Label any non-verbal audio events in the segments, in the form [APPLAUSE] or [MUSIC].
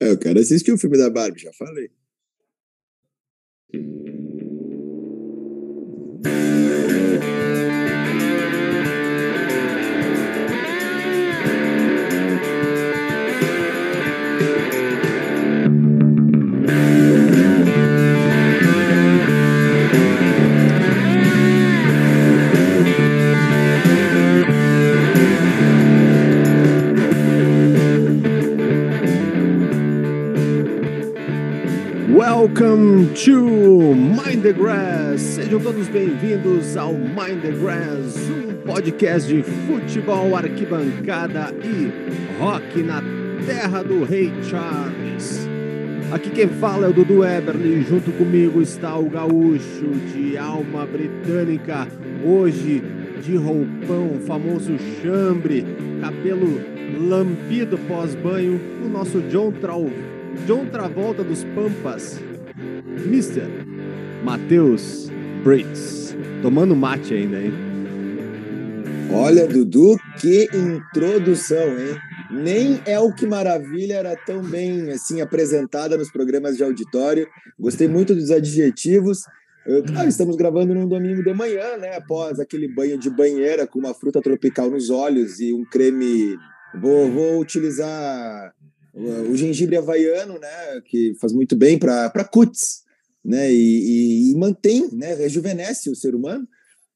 É, eu quero assistir o filme da Barbie, já falei. Welcome to Mind the Grass. Sejam todos bem-vindos ao Mind the Grass, um podcast de futebol, arquibancada e rock na terra do Rei Charles. Aqui quem fala é o Dudu Eberly, junto comigo está o gaúcho de alma britânica, hoje de roupão, famoso chambre, cabelo lambido pós-banho, o nosso John Travolta. John Travolta dos Pampas, Mr. Matheus Brits. Tomando mate ainda, hein? Olha, Dudu, que introdução, hein? Nem é o que maravilha era tão bem assim apresentada nos programas de auditório. Gostei muito dos adjetivos. Claro, estamos gravando num domingo de manhã, né? Após aquele banho de banheira com uma fruta tropical nos olhos e um creme. Vou, vou utilizar o gengibre havaiano, né, que faz muito bem para cutis, né, e, e, e, mantém, né, rejuvenesce o ser humano.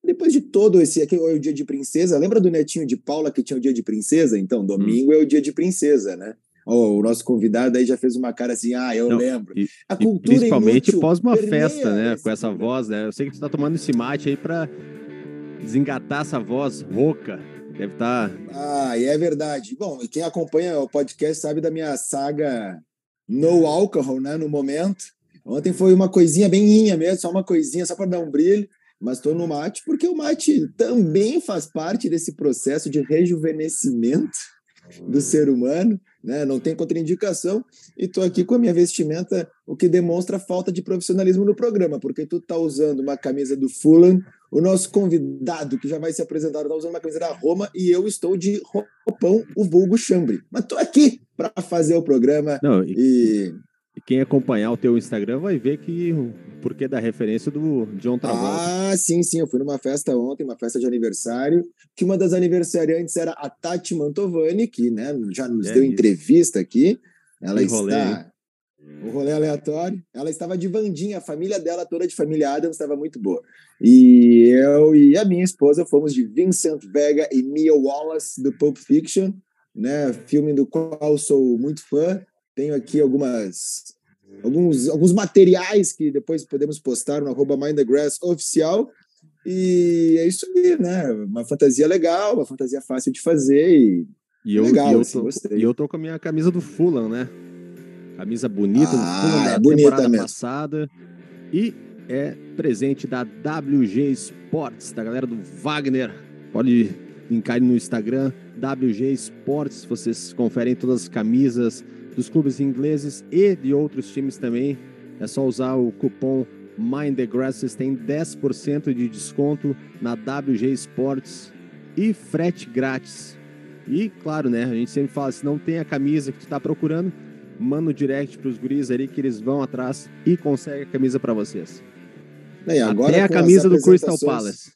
Depois de todo esse aqui é o dia de princesa, lembra do netinho de Paula que tinha o dia de princesa? Então, domingo hum. é o dia de princesa, né? Oh, o nosso convidado aí já fez uma cara assim, ah, eu Não, lembro. E, a cultura principalmente pós uma festa, né, com essa voz, né? Eu sei que tu tá tomando esse mate aí para desengatar essa voz rouca. Deve estar. Tá... Ah, e é verdade. Bom, quem acompanha o podcast sabe da minha saga no álcool, né? No momento. Ontem foi uma coisinha bem inha mesmo, só uma coisinha, só para dar um brilho. Mas estou no mate porque o mate também faz parte desse processo de rejuvenescimento do ser humano, né? Não tem contraindicação. E estou aqui com a minha vestimenta, o que demonstra falta de profissionalismo no programa, porque tu tá usando uma camisa do Fulham, o nosso convidado, que já vai se apresentar, está usando uma camisa da Roma e eu estou de roupão, o vulgo chambre. Mas estou aqui para fazer o programa. Não, e, e... e, quem acompanhar o teu Instagram vai ver que o porquê da referência do John Travolta. Ah, sim, sim. Eu fui numa festa ontem, uma festa de aniversário, que uma das aniversariantes era a Tati Mantovani, que né, já nos é deu isso. entrevista aqui. Ela está o rolê aleatório. Ela estava de Vandinha, a família dela toda de família Adams estava muito boa. E eu e a minha esposa fomos de Vincent Vega e Mia Wallace do Pulp Fiction, né? Filme do qual sou muito fã. Tenho aqui algumas alguns, alguns materiais que depois podemos postar no arroba Mind the Grass oficial. E é isso aí, né? Uma fantasia legal, uma fantasia fácil de fazer e, e eu, legal, e eu, assim, tô, e eu tô com a minha camisa do Fulham, né? Camisa bonita ah, da é temporada mesmo. passada. E é presente da WG Sports, da galera do Wagner. Pode linkar no Instagram, WG Sports. Vocês conferem todas as camisas dos clubes ingleses e de outros times também. É só usar o cupom Mind the Grasses, tem 10% de desconto na WG Sports e frete grátis. E claro, né? A gente sempre fala, se não tem a camisa que tu está procurando, manda o direct pros guris ali que eles vão atrás e conseguem a camisa para vocês. Bem, agora Até a camisa do Crystal Palace.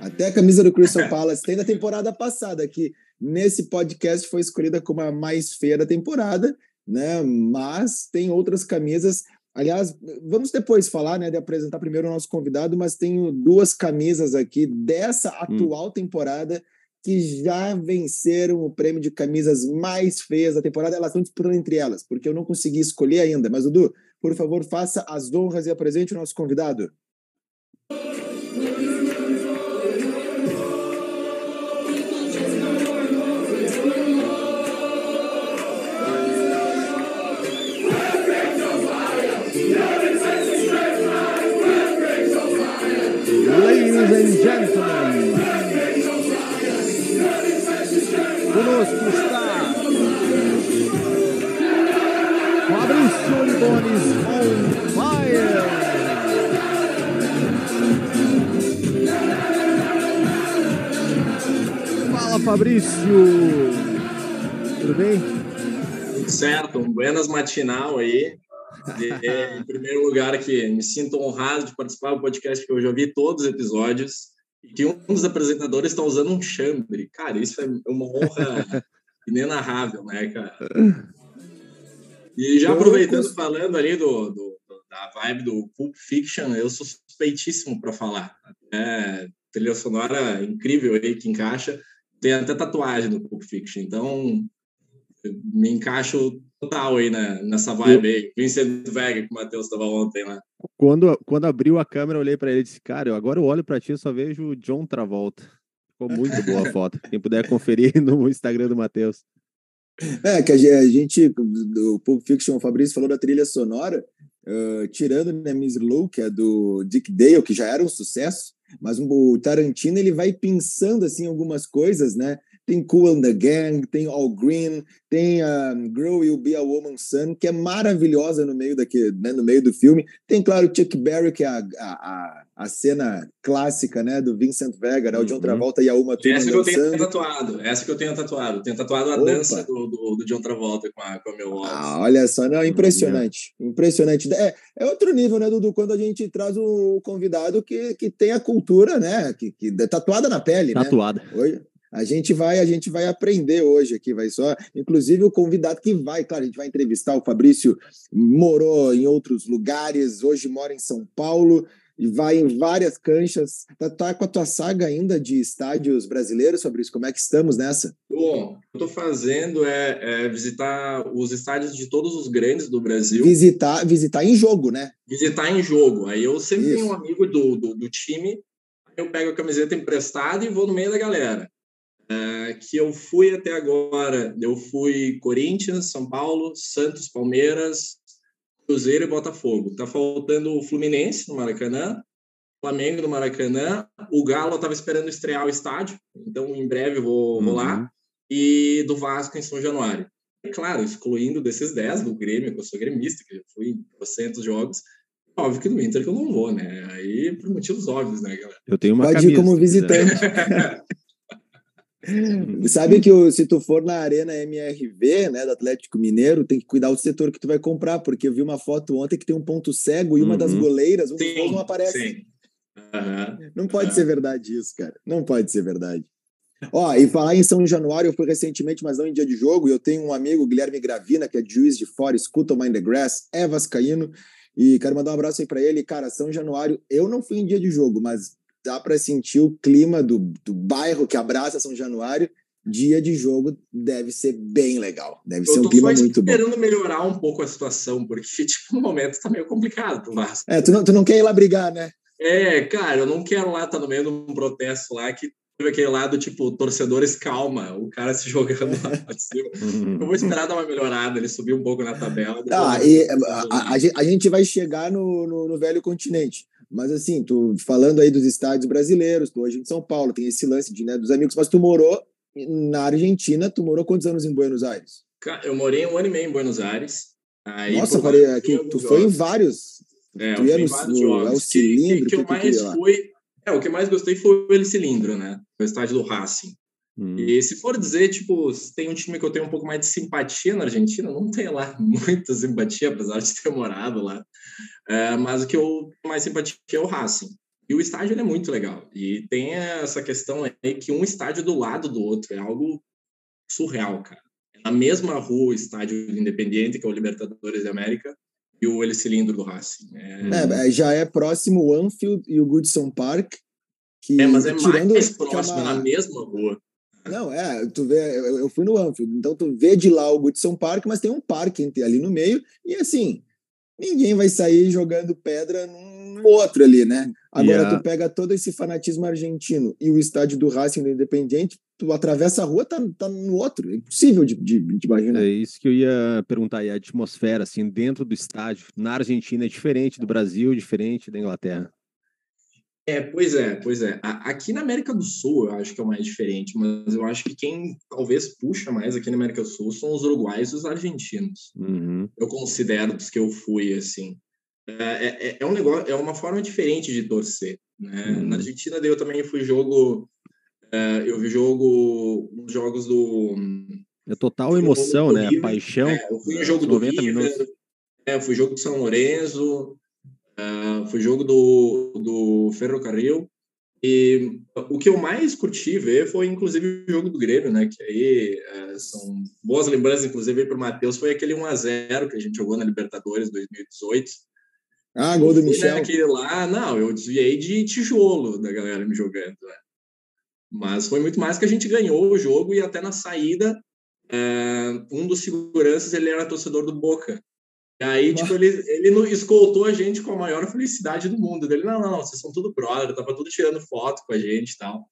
Até a camisa do Crystal Palace tem da temporada passada, que nesse podcast foi escolhida como a mais feia da temporada, né? Mas tem outras camisas. Aliás, vamos depois falar, né, de apresentar primeiro o nosso convidado, mas tenho duas camisas aqui dessa hum. atual hum. temporada que já venceram o prêmio de camisas mais feias da temporada, elas estão disputando entre elas, porque eu não consegui escolher ainda. Mas, Dudu, por favor, faça as honras e apresente o nosso convidado. And gentlemen, Conosco está Fabrício Libones on fire. Fala Fabrício, tudo bem? Tudo certo, buenas matinal aí. Em primeiro lugar, que me sinto honrado de participar do podcast, que eu já ouvi todos os episódios, e que um dos apresentadores está usando um chambre. Cara, isso é uma honra [LAUGHS] inenarrável, né, cara? E já aproveitando, falando ali do, do, da vibe do Pulp Fiction, eu sou suspeitíssimo para falar. É, trilha sonora incrível aí que encaixa. Tem até tatuagem do Pulp Fiction, então me encaixo total aí né, nessa vibe aí. Vincent Vega, que o Matheus estava ontem lá. Quando, quando abriu a câmera, eu olhei para ele e disse: Cara, agora eu olho para ti e só vejo o John Travolta. Ficou muito boa a [LAUGHS] foto. Quem puder conferir [LAUGHS] no Instagram do Matheus. É, que a gente, o Pulp Fiction, o Fabrício falou da trilha sonora, uh, tirando né, Miss Low, que é do Dick Dale, que já era um sucesso, mas o Tarantino ele vai pensando assim algumas coisas, né? Tem Cool and the Gang, tem All Green, tem a um, Girl Will Be a Woman's Son, que é maravilhosa no meio, daqui, né, no meio do filme. Tem, claro, Chuck Berry, que é a, a, a cena clássica né, do Vincent Vega, né, o John uhum. Travolta e a Uma Turma Essa que eu tenho tatuado, essa que eu tenho tatuado. Tenho tatuado a Opa. dança do, do, do, John Travolta com a, com a meu Ah, olha só, não, impressionante, uhum. impressionante. É, é outro nível, né, Dudu, quando a gente traz o convidado que, que tem a cultura, né, que, que é tatuada na pele, Tatuada. Né? Hoje, a gente vai, a gente vai aprender hoje aqui, vai só, inclusive o convidado que vai, claro, a gente vai entrevistar o Fabrício, morou em outros lugares, hoje mora em São Paulo e vai em várias canchas. Tá, tá com a tua saga ainda de estádios brasileiros, Fabrício? Como é que estamos nessa? Bom, o que eu estou fazendo é, é, visitar os estádios de todos os grandes do Brasil. Visitar, visitar em jogo, né? Visitar em jogo. Aí eu sempre Isso. tenho um amigo do, do, do time, eu pego a camiseta emprestada e vou no meio da galera. Uh, que eu fui até agora. Eu fui Corinthians, São Paulo, Santos, Palmeiras, Cruzeiro e Botafogo. Tá faltando o Fluminense no Maracanã, Flamengo no Maracanã. O Galo estava esperando estrear o estádio, então em breve vou, uhum. vou lá. Uhum. E do Vasco em São Januário. É claro, excluindo desses 10 do Grêmio, que eu sou gremista, que já fui em 400 jogos. Óbvio que no Inter que eu não vou, né? Aí por motivos óbvios, né, galera? Eu tenho uma Pode camisa, ir como visitante. [LAUGHS] Sabe que o, se tu for na Arena MRV, né, do Atlético Mineiro, tem que cuidar do setor que tu vai comprar, porque eu vi uma foto ontem que tem um ponto cego e uma das uhum. goleiras, um sim, não aparece. Uhum. Não pode uhum. ser verdade isso, cara. Não pode ser verdade. Ó, e falar em São Januário, eu fui recentemente, mas não em dia de jogo, e eu tenho um amigo, Guilherme Gravina, que é juiz de fora, escuta o Mind the Grass, é vascaíno, e quero mandar um abraço aí para ele. Cara, São Januário, eu não fui em dia de jogo, mas dá para sentir o clima do, do bairro que abraça São Januário. Dia de jogo deve ser bem legal. Deve ser um clima muito bom. Eu tô esperando melhorar um pouco a situação, porque [LAUGHS] tipo, no momento tá meio complicado pro Vasco. É, tu não, tu não quer ir lá brigar, né? É, cara, eu não quero lá estar tá no meio de um protesto lá que teve aquele lado, tipo, torcedores calma, o cara se jogando lá pra cima. [LAUGHS] Eu vou esperar dar uma melhorada, ele subir um pouco na tabela. Ah, e a, a, a, gente vai chegar no, no, no velho continente. Mas assim, tu falando aí dos estádios brasileiros, tu hoje em São Paulo, tem esse lance de, né, dos amigos, mas tu morou na Argentina, tu morou quantos anos em Buenos Aires? Eu morei um ano e meio em Buenos Aires. Aí, Nossa, falei aqui, tu foi em vários. É, tu ia no, no é o cilindro. Que, que, que, que eu mais fui. É, o que eu mais gostei foi o cilindro, né? O estádio do Racing. Hum. E se for dizer, tipo, tem um time que eu tenho um pouco mais de simpatia na Argentina, não tem lá [LAUGHS] muita simpatia, apesar de ter morado lá. É, mas o que eu tenho mais simpatia é o Racing. E o estádio é muito legal. E tem essa questão aí que um estádio do lado do outro é algo surreal, cara. É na mesma rua o estádio do Independiente, que é o Libertadores da América, e o El Cilindro do Racing. É... É, já é próximo o Anfield e o Goodson Park. Que, é, mas é tirando, mais próximo, é uma... na mesma rua. Não, é, tu vê, eu, eu, fui no Anfield, então tu vê de lá o Goodson Park, mas tem um parque ali no meio, e assim, ninguém vai sair jogando pedra no outro ali, né? Agora yeah. tu pega todo esse fanatismo argentino e o estádio do Racing do Independiente, tu atravessa a rua, tá, tá no outro, é impossível de, de, de imaginar. É isso que eu ia perguntar, e a atmosfera, assim, dentro do estádio, na Argentina é diferente do Brasil, diferente da Inglaterra? É, pois é, pois é. Aqui na América do Sul eu acho que é o mais diferente, mas eu acho que quem talvez puxa mais aqui na América do Sul são os uruguaios e os argentinos. Uhum. Eu considero dos que eu fui, assim. É, é, é, um negócio, é uma forma diferente de torcer. Né? Uhum. Na Argentina eu também fui jogo, é, eu vi jogo, jogos do É total emoção, né? Paixão. É, eu fui no jogo do River, é, fui jogo do São Lourenço, uh, fui jogo do, do Ferrocarril. E o que eu mais curti ver foi, inclusive, o jogo do Grêmio, né? Que aí é, são boas lembranças, inclusive, para o Matheus. Foi aquele 1x0 que a gente jogou na Libertadores 2018. Ah, gol do Michel. Aquele lá, não, eu desviei de tijolo da galera me jogando. Né? Mas foi muito mais que a gente ganhou o jogo e até na saída, é, um dos seguranças ele era torcedor do Boca. E aí, tipo, ele, ele escoltou a gente com a maior felicidade do mundo. Ele, não, não, não, vocês são tudo brother, tava tudo tirando foto com a gente e tal.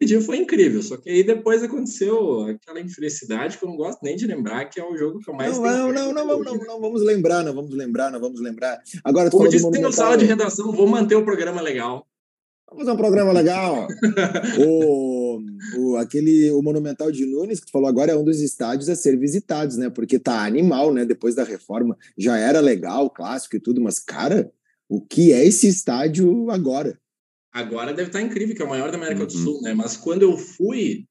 O dia foi incrível, só que aí depois aconteceu aquela infelicidade que eu não gosto nem de lembrar, que é o jogo que eu mais Não, não, não, não, não, não, não, vamos lembrar, não vamos lembrar, não vamos lembrar. Agora, Como disse no sala de redação, vou manter o programa legal. Vamos fazer um programa legal. [LAUGHS] o, o, aquele, o Monumental de Nunes, que tu falou agora, é um dos estádios a ser visitados, né? Porque tá animal, né? Depois da reforma. Já era legal, clássico e tudo, mas, cara, o que é esse estádio agora? Agora deve estar incrível, que é o maior da América uhum. do Sul, né? Mas quando eu fui,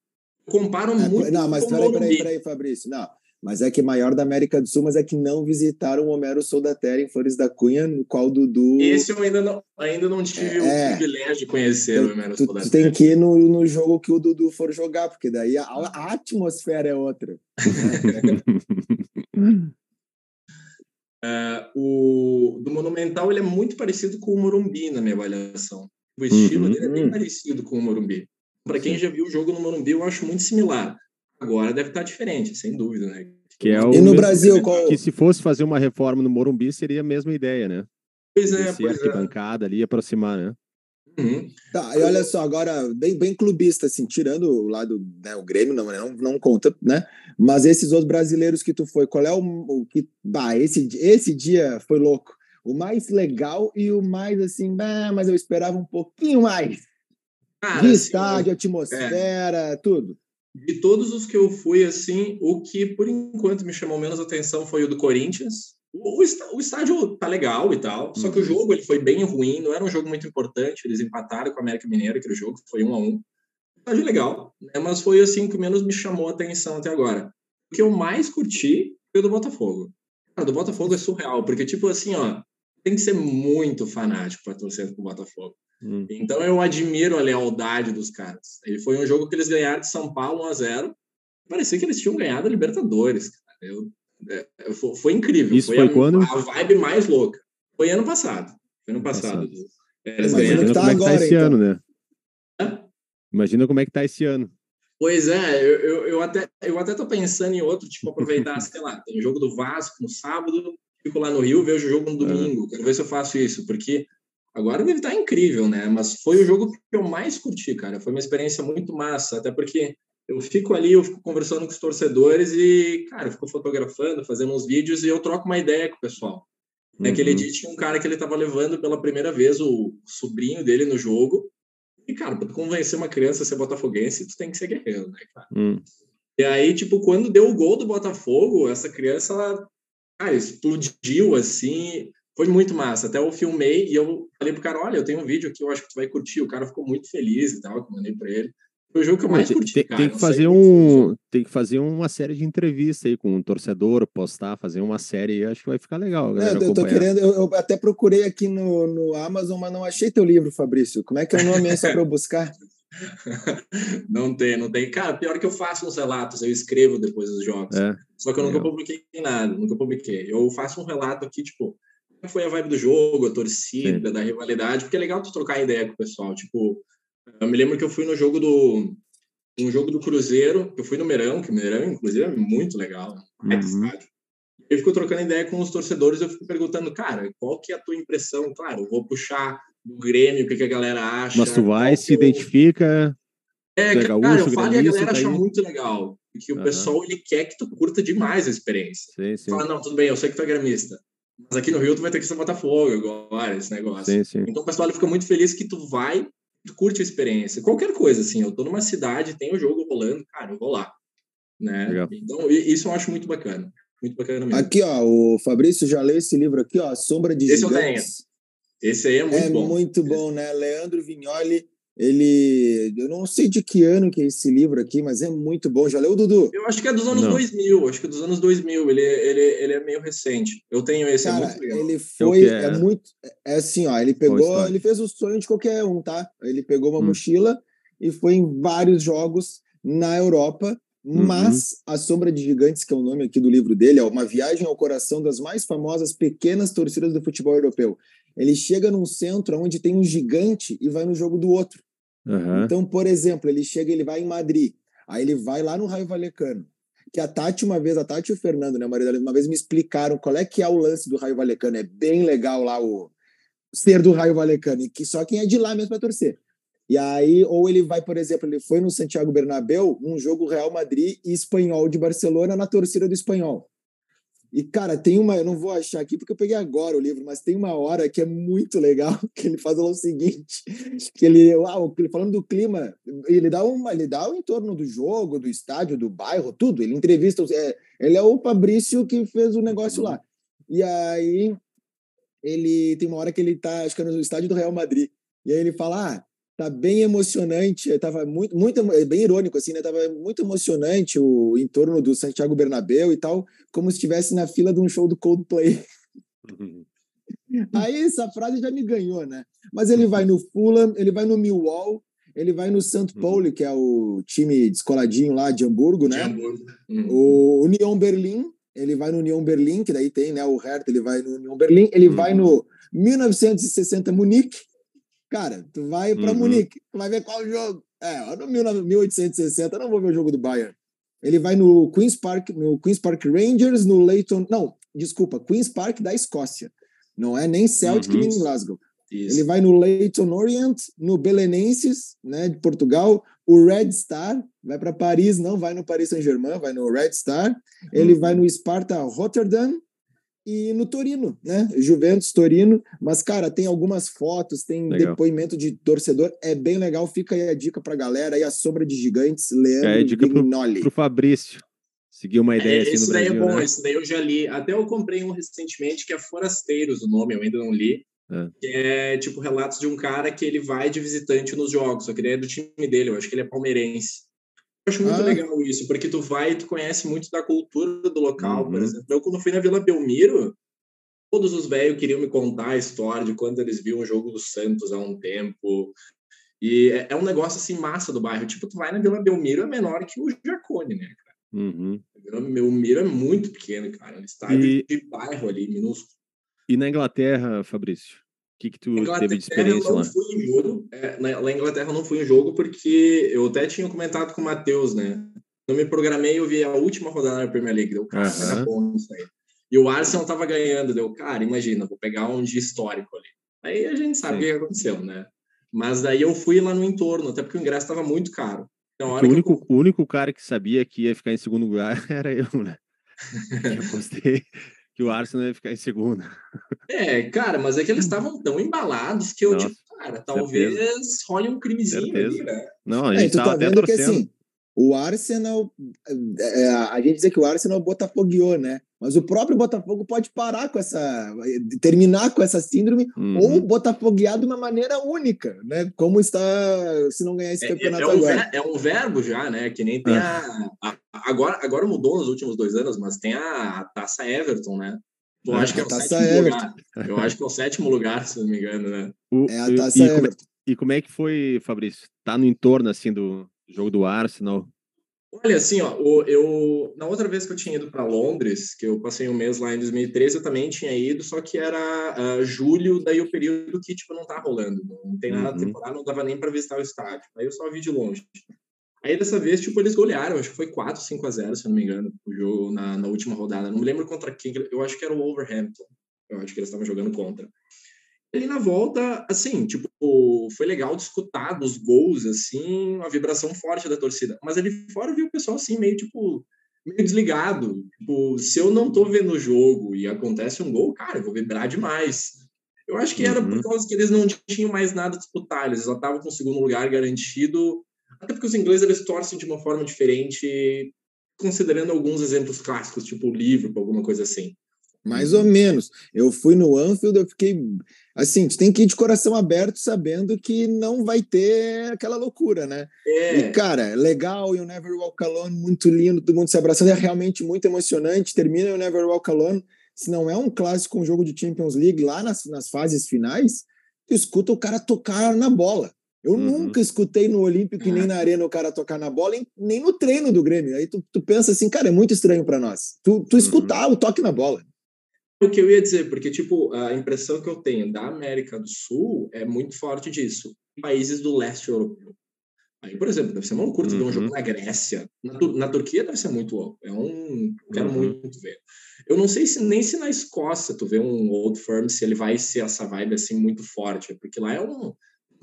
comparo é, muito. Não, mas peraí, peraí, peraí, Fabrício. Não, mas é que maior da América do Sul, mas é que não visitaram o Homero Sou da Terra em Flores da Cunha, no qual o Dudu. Esse eu ainda não, ainda não tive é, o privilégio de conhecer tu, o Homero Sou da Terra. Tu tem que ir no, no jogo que o Dudu for jogar, porque daí a, a atmosfera é outra. uh, [LAUGHS] o do Monumental ele é muito parecido com o Morumbi na minha avaliação. O estilo uhum. dele é bem parecido com o Morumbi. Para quem já viu o jogo no Morumbi, eu acho muito similar. Agora deve estar diferente, sem dúvida, né? Que é o e no Brasil, qual... que se fosse fazer uma reforma no Morumbi, seria a mesma ideia, né? Pois é, pois arquibancada é. ali, aproximar, né? Uhum. Tá, e olha só, agora, bem, bem clubista, assim, tirando o lado, né, o Grêmio não, não, não conta, né? Mas esses outros brasileiros que tu foi, qual é o, o que, bah, esse, esse dia foi louco. O mais legal e o mais assim, bah, mas eu esperava um pouquinho mais. Cara, de assim, estádio, atmosfera, é. tudo. De todos os que eu fui, assim, o que por enquanto me chamou menos atenção foi o do Corinthians. O, o estádio tá legal e tal, só que o uhum. jogo ele foi bem ruim, não era um jogo muito importante. Eles empataram com o América Mineiro, aquele jogo foi um a um. Estádio legal, né? mas foi assim que menos me chamou atenção até agora. O que eu mais curti foi o do Botafogo. Cara, do Botafogo é surreal, porque, tipo assim, ó, tem que ser muito fanático para torcer pro Botafogo. Hum. Então eu admiro a lealdade dos caras. Ele foi um jogo que eles ganharam de São Paulo 1 a 0. Parecia que eles tinham ganhado a Libertadores. Cara. Eu, é, foi, foi, incrível. Isso foi, foi a, quando? A vibe mais louca. Foi ano passado. Foi ano passado. passado. É, eles Imagina ganharam. como é que tá esse então. ano, né? Hã? Imagina como é que tá esse ano. Pois é, eu, eu, eu, até, eu até tô pensando em outro, tipo, aproveitar, [LAUGHS] sei lá, tem o jogo do Vasco no sábado, fico lá no Rio, vejo o jogo no domingo. Quero ver se eu faço isso, porque Agora deve estar incrível, né? Mas foi o jogo que eu mais curti, cara. Foi uma experiência muito massa, até porque eu fico ali, eu fico conversando com os torcedores e, cara, eu fico fotografando, fazendo uns vídeos e eu troco uma ideia com o pessoal. Uhum. Naquele dia tinha um cara que ele estava levando pela primeira vez o sobrinho dele no jogo. E, cara, para convencer uma criança a ser botafoguense, tu tem que ser guerreiro, né, cara? Uhum. E aí, tipo, quando deu o gol do Botafogo, essa criança, ela, cara, explodiu, assim foi muito massa. Até eu filmei e eu falei pro cara: olha, eu tenho um vídeo aqui, eu acho que tu vai curtir. O cara ficou muito feliz e tal, que eu mandei pra ele. Foi o jogo que eu mais curti, tem, cara. Tem que fazer um, tem que fazer uma série de entrevistas aí com um torcedor, postar, fazer uma série, acho que vai ficar legal. É, eu tô querendo, eu, eu, até procurei aqui no, no Amazon, mas não achei teu livro, Fabrício. Como é que é o nome aí só para eu buscar? [LAUGHS] não tem, não tem. Cara, pior que eu faço uns relatos, eu escrevo depois dos jogos. É, Só que eu nunca é. publiquei nada, nunca publiquei. Eu faço um relato aqui, tipo, foi a vibe do jogo, a torcida, Sim. da rivalidade, porque é legal tu trocar ideia com o pessoal. Tipo, eu me lembro que eu fui no jogo do um jogo do Cruzeiro, eu fui no Meirão, que o Meirão, inclusive, é muito legal, é uhum. estádio. Eu fico trocando ideia com os torcedores, eu fico perguntando, cara, qual que é a tua impressão? Claro, eu vou puxar do Grêmio, o que, que a galera acha. Mas tu vai, se eu... identifica. É, é cara, eu falo e a galera tá acha muito legal. Porque uhum. o pessoal, ele quer que tu curta demais a experiência. Sim, sim. Fala, não, tudo bem, eu sei que tu é gremista. Mas aqui no Rio tu vai ter que ser Botafogo agora, esse negócio. Sim, sim. Então o pessoal fica muito feliz que tu vai, tu curte a experiência. Qualquer coisa, assim, eu tô numa cidade, tem o jogo rolando, cara, eu vou lá. Né? Legal. Então, isso eu acho muito bacana. Muito bacana mesmo. Aqui, ó, o Fabrício já leu esse livro aqui, ó, Sombra de esse Gigantes. Esse eu tenho. Esse aí é muito é bom. É muito bom, né? Leandro Vignoli Ele, eu não sei de que ano que é esse livro aqui, mas é muito bom. Já leu, Dudu? Eu acho que é dos anos não. 2000, acho que é dos anos 2000. Ele, ele, ele é meio recente. Eu tenho esse, é Cara, é muito legal. ele foi, é, é muito, é assim, ó, ele pegou, ele fez o sonho de qualquer um, tá? Ele pegou uma hum. mochila e foi em vários jogos na Europa, uhum. mas A Sombra de Gigantes, que é o nome aqui do livro dele, é uma viagem ao coração das mais famosas pequenas torcidas do futebol europeu. Ele chega num centro onde tem um gigante e vai no jogo do outro. Uhum. Então, por exemplo, ele chega, ele vai em Madrid, aí ele vai lá no Raio Valecano. Que a Tati, uma vez, a Tati e o Fernando, né, Maria, uma vez me explicaram qual é que é o lance do Raio Valecano. É bem legal lá o ser do Raio Valecano, e que só quem é de lá mesmo para torcer. E aí, ou ele vai, por exemplo, ele foi no Santiago Bernabéu, num jogo Real Madrid e Espanhol de Barcelona na torcida do Espanhol. E, cara, tem uma, eu não vou achar aqui porque eu peguei agora o livro, mas tem uma hora que é muito legal, [LAUGHS] que ele faz o seguinte, que ele, uau, falando do clima, ele dá uma, ele dá o entorno do jogo, do estádio, do bairro, tudo, ele entrevista, é, ele é o Fabrício que fez o negócio lá. E aí, ele, tem uma hora que ele tá, acho que é no estádio do Real Madrid, e aí ele fala, ah, tá bem emocionante, tava muito, muito, é bem irônico assim, né? Tava muito emocionante o entorno do Santiago Bernabéu e tal, como se estivesse na fila de um show do Coldplay. Uhum. Aí essa frase já me ganhou, né? Mas ele vai no Fulham, ele vai no Millwall, ele vai no St. Uhum. Pauli, que é o time descoladinho lá de Hamburgo, né? De Hamburgo. Uhum. O Union Berlim, ele vai no Union Berlim, que daí tem, né, o Hertha, ele vai no Union Berlim, ele uhum. vai no 1960 Munique, Cara, tu vai para uhum. Munique, tu vai ver qual jogo. É, no 1860 eu não vou ver o jogo do Bayern. Ele vai no Queen's Park, no Queen's Park Rangers, no Leighton, não, desculpa, Queen's Park da Escócia. Não é nem Celtic uhum. nem Glasgow. Isso. Ele vai no Leighton Orient, no Belenenses, né, de Portugal, o Red Star, vai para Paris, não vai no Paris Saint-Germain, vai no Red Star. Ele uhum. vai no Sparta Rotterdam, e no Torino, né? Juventus, Torino. Mas, cara, tem algumas fotos, tem legal. depoimento de torcedor. É bem legal. Fica aí a dica pra galera. Aí a sombra de gigantes, Leandro é, dica Vignoli. Pro, pro Fabrício. Seguir uma ideia é, assim esse no daí é Brasil, é bom, né? esse daí eu já li. Até eu comprei um recentemente que é Forasteiros, o nome, eu ainda não li. É. Que é tipo relatos de um cara que ele vai de visitante nos jogos, só que ele é do time dele, eu acho que ele é palmeirense. Eu acho muito ah. legal isso, porque tu vai e tu conhece muito da cultura do local, uhum. por exemplo. Eu, quando fui na Vila Belmiro, todos os velhos queriam me contar a história de quando eles viam o jogo do Santos há um tempo. E é, é um negócio assim massa do bairro. Tipo, tu vai na Vila Belmiro, é menor que o Jacone, né, cara? Uhum. Vila Belmiro é muito pequeno, cara. É um estádio e... de bairro ali, minúsculo. E na Inglaterra, Fabrício? Que, que tu teve de experiência eu não lá? Fui em jogo, é, na, lá em Inglaterra eu não fui em jogo porque eu até tinha comentado com o Matheus, né? Eu me programei, eu vi a última rodada da Premier League, deu cara, uhum. bom isso aí. E o Arsenal tava ganhando, deu, cara, imagina, vou pegar um dia histórico ali. Aí a gente sabe o que aconteceu, né? Mas daí eu fui lá no entorno, até porque o ingresso estava muito caro. Então, o, único, eu... o único cara que sabia que ia ficar em segundo lugar [LAUGHS] era eu, né? eu postei que o Arsenal ia ficar em segundo. É, cara, mas é que eles estavam tão embalados que eu, Nossa, tipo, cara, talvez certeza. role um crimezinho certeza. ali, né? Não, a é, gente é, tava tá até torcendo. Que, assim, o Arsenal, é, a gente diz que o Arsenal botafogueou, né? Mas o próprio Botafogo pode parar com essa, terminar com essa síndrome uhum. ou botafoguear de uma maneira única, né? Como está, se não ganhar esse é, campeonato é, é um agora. Ver, é um verbo já, né? Que nem tem a, a, agora, agora mudou nos últimos dois anos, mas tem a, a Taça Everton, né? Eu acho que é o sétimo Everton. lugar. Eu acho que é o sétimo lugar, se não me engano, né? O, é a Taça e, Everton. E como é que foi, Fabrício? Tá no entorno assim do jogo do Arsenal? Olha, assim, ó, eu na outra vez que eu tinha ido para Londres, que eu passei um mês lá em 2013, eu também tinha ido, só que era uh, julho, daí o período que tipo não tá rolando, não tem nada uhum. temporada, não dava nem para visitar o estádio. Aí eu só vi de longe. Aí dessa vez, tipo, eles golearam, acho que foi 4, 5 a 0, se eu não me engano, o jogo na, na última rodada. Não me lembro contra quem, eu acho que era o Wolverhampton. Eu acho que eles estavam jogando contra. Ele na volta, assim, tipo, foi legal de escutar dos gols, assim, uma vibração forte da torcida. Mas ali fora viu o pessoal, assim, meio, tipo, meio desligado. Tipo, se eu não tô vendo o jogo e acontece um gol, cara, eu vou vibrar demais. Eu acho que era por uhum. causa que eles não tinham mais nada a disputar, eles já estavam com o segundo lugar garantido. Até porque os ingleses, eles torcem de uma forma diferente, considerando alguns exemplos clássicos, tipo o Liverpool, alguma coisa assim. Mais ou menos. Eu fui no Anfield, eu fiquei assim, tu tem que ir de coração aberto, sabendo que não vai ter aquela loucura, né? É. E, cara, legal, e o Never Walk Alone, muito lindo, todo mundo se abraçando, é realmente muito emocionante. Termina o Never Walk Alone, se não é um clássico, um jogo de Champions League, lá nas, nas fases finais, tu escuta o cara tocar na bola. Eu uhum. nunca escutei no Olímpico e nem na Arena o cara tocar na bola, nem no treino do Grêmio. Aí tu, tu pensa assim, cara, é muito estranho para nós. Tu, tu uhum. escutar o toque na bola o que eu ia dizer, porque, tipo, a impressão que eu tenho da América do Sul é muito forte disso. Países do leste europeu. Aí, por exemplo, deve ser uma loucura uhum. ver um jogo uhum. na Grécia. Na, na, Turquia deve ser muito louco. É um. Quero uhum. muito ver. Eu não sei se nem se na Escócia tu vê um Old Firm, se ele vai ser essa vibe assim muito forte, porque lá é um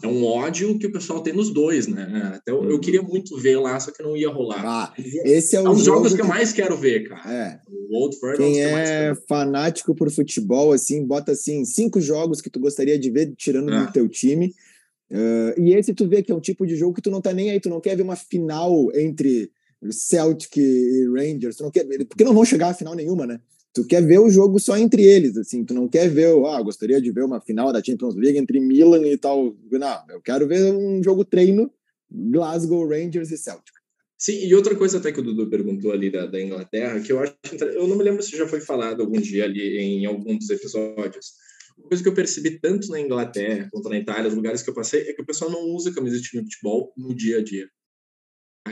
é um ódio que o pessoal tem nos dois, né? Até eu, eu uhum. queria muito ver lá, só que não ia rolar. Ah, esse é, é os jogos que eu mais quero ver, cara. É. O Old Firm Quem é, é fanático por futebol, assim, bota assim cinco jogos que tu gostaria de ver tirando ah. do teu time. Uh, e esse tu vê que é um tipo de jogo que tu não tá nem aí, tu não quer ver uma final entre Celtic e Rangers, tu não quer, porque não vão chegar a final nenhuma, né? Tu quer ver o jogo só entre eles, assim, tu não quer ver, ah, gostaria de ver uma final da Champions League entre Milan e tal. Não, eu quero ver um jogo treino Glasgow Rangers e Celtic. Sim, e outra coisa até que o Dudu perguntou ali da, da Inglaterra, que eu acho, eu não me lembro se já foi falado algum dia ali em algum dos episódios. Uma coisa que eu percebi tanto na Inglaterra quanto na Itália, os lugares que eu passei, é que o pessoal não usa camisa de time de futebol no dia a dia.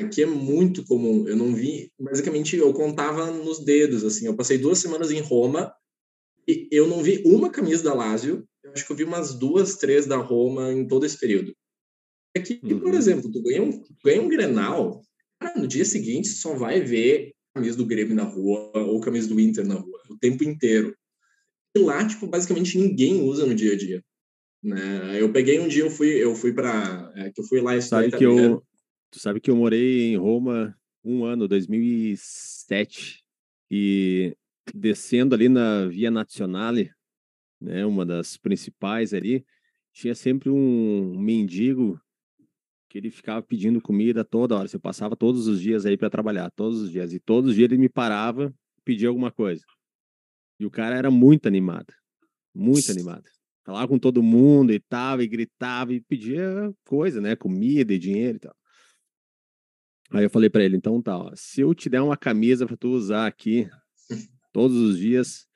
Aqui é muito comum. Eu não vi, basicamente, eu contava nos dedos, assim. Eu passei duas semanas em Roma e eu não vi uma camisa da Lazio. Eu acho que eu vi umas duas, três da Roma em todo esse período. Aqui, uhum. por exemplo, tu ganha um, tu ganha um Grenal, cara, no dia seguinte só vai ver camisa do Grêmio na rua ou camisa do Inter na rua, o tempo inteiro. E lá, tipo, basicamente ninguém usa no dia a dia. Né? Eu peguei um dia, eu fui, eu fui para, é, que eu fui lá estudar Sabe que eu Tu sabe que eu morei em Roma um ano, 2007, e descendo ali na Via Nazionale, né, uma das principais ali, tinha sempre um mendigo que ele ficava pedindo comida toda hora. Eu passava todos os dias aí para trabalhar, todos os dias, e todos os dias ele me parava, pedia alguma coisa. E o cara era muito animado, muito animado. Falava com todo mundo e tal, e gritava e pedia coisa, né, comida e dinheiro e tal. Aí eu falei para ele, então tá, ó, se eu te der uma camisa para tu usar aqui todos os dias,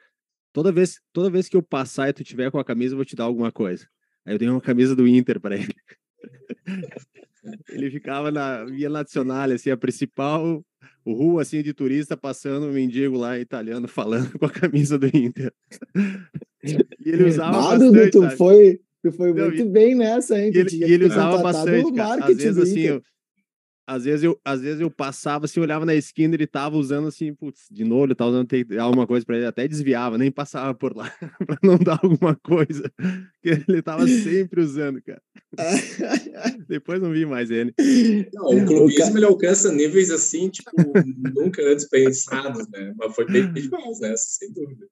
toda vez, toda vez que eu passar e tu tiver com a camisa, eu vou te dar alguma coisa. Aí eu dei uma camisa do Inter para ele. [LAUGHS] ele ficava na Via Nacional, assim, a principal rua assim de turista passando um mendigo lá italiano [LAUGHS] falando com a camisa do Inter. e ele usava Mado, bastante, tu foi, tu foi muito bem nessa, hein? E ele, e ele usava bastante, cara. Às vezes assim, eu, às vezes eu, às vezes eu passava, assim, olhava na esquina, ele tava usando assim, putz, de novo, ele tava usando alguma coisa para ele, até desviava, nem passava por lá [LAUGHS] para não dar alguma coisa que ele tava sempre usando, cara. [LAUGHS] Depois não vi mais ele. Não, o clubismo ele alcança níveis assim, tipo, nunca antes pensados, né? Mas foi bem [LAUGHS] demais, né? Sem dúvida.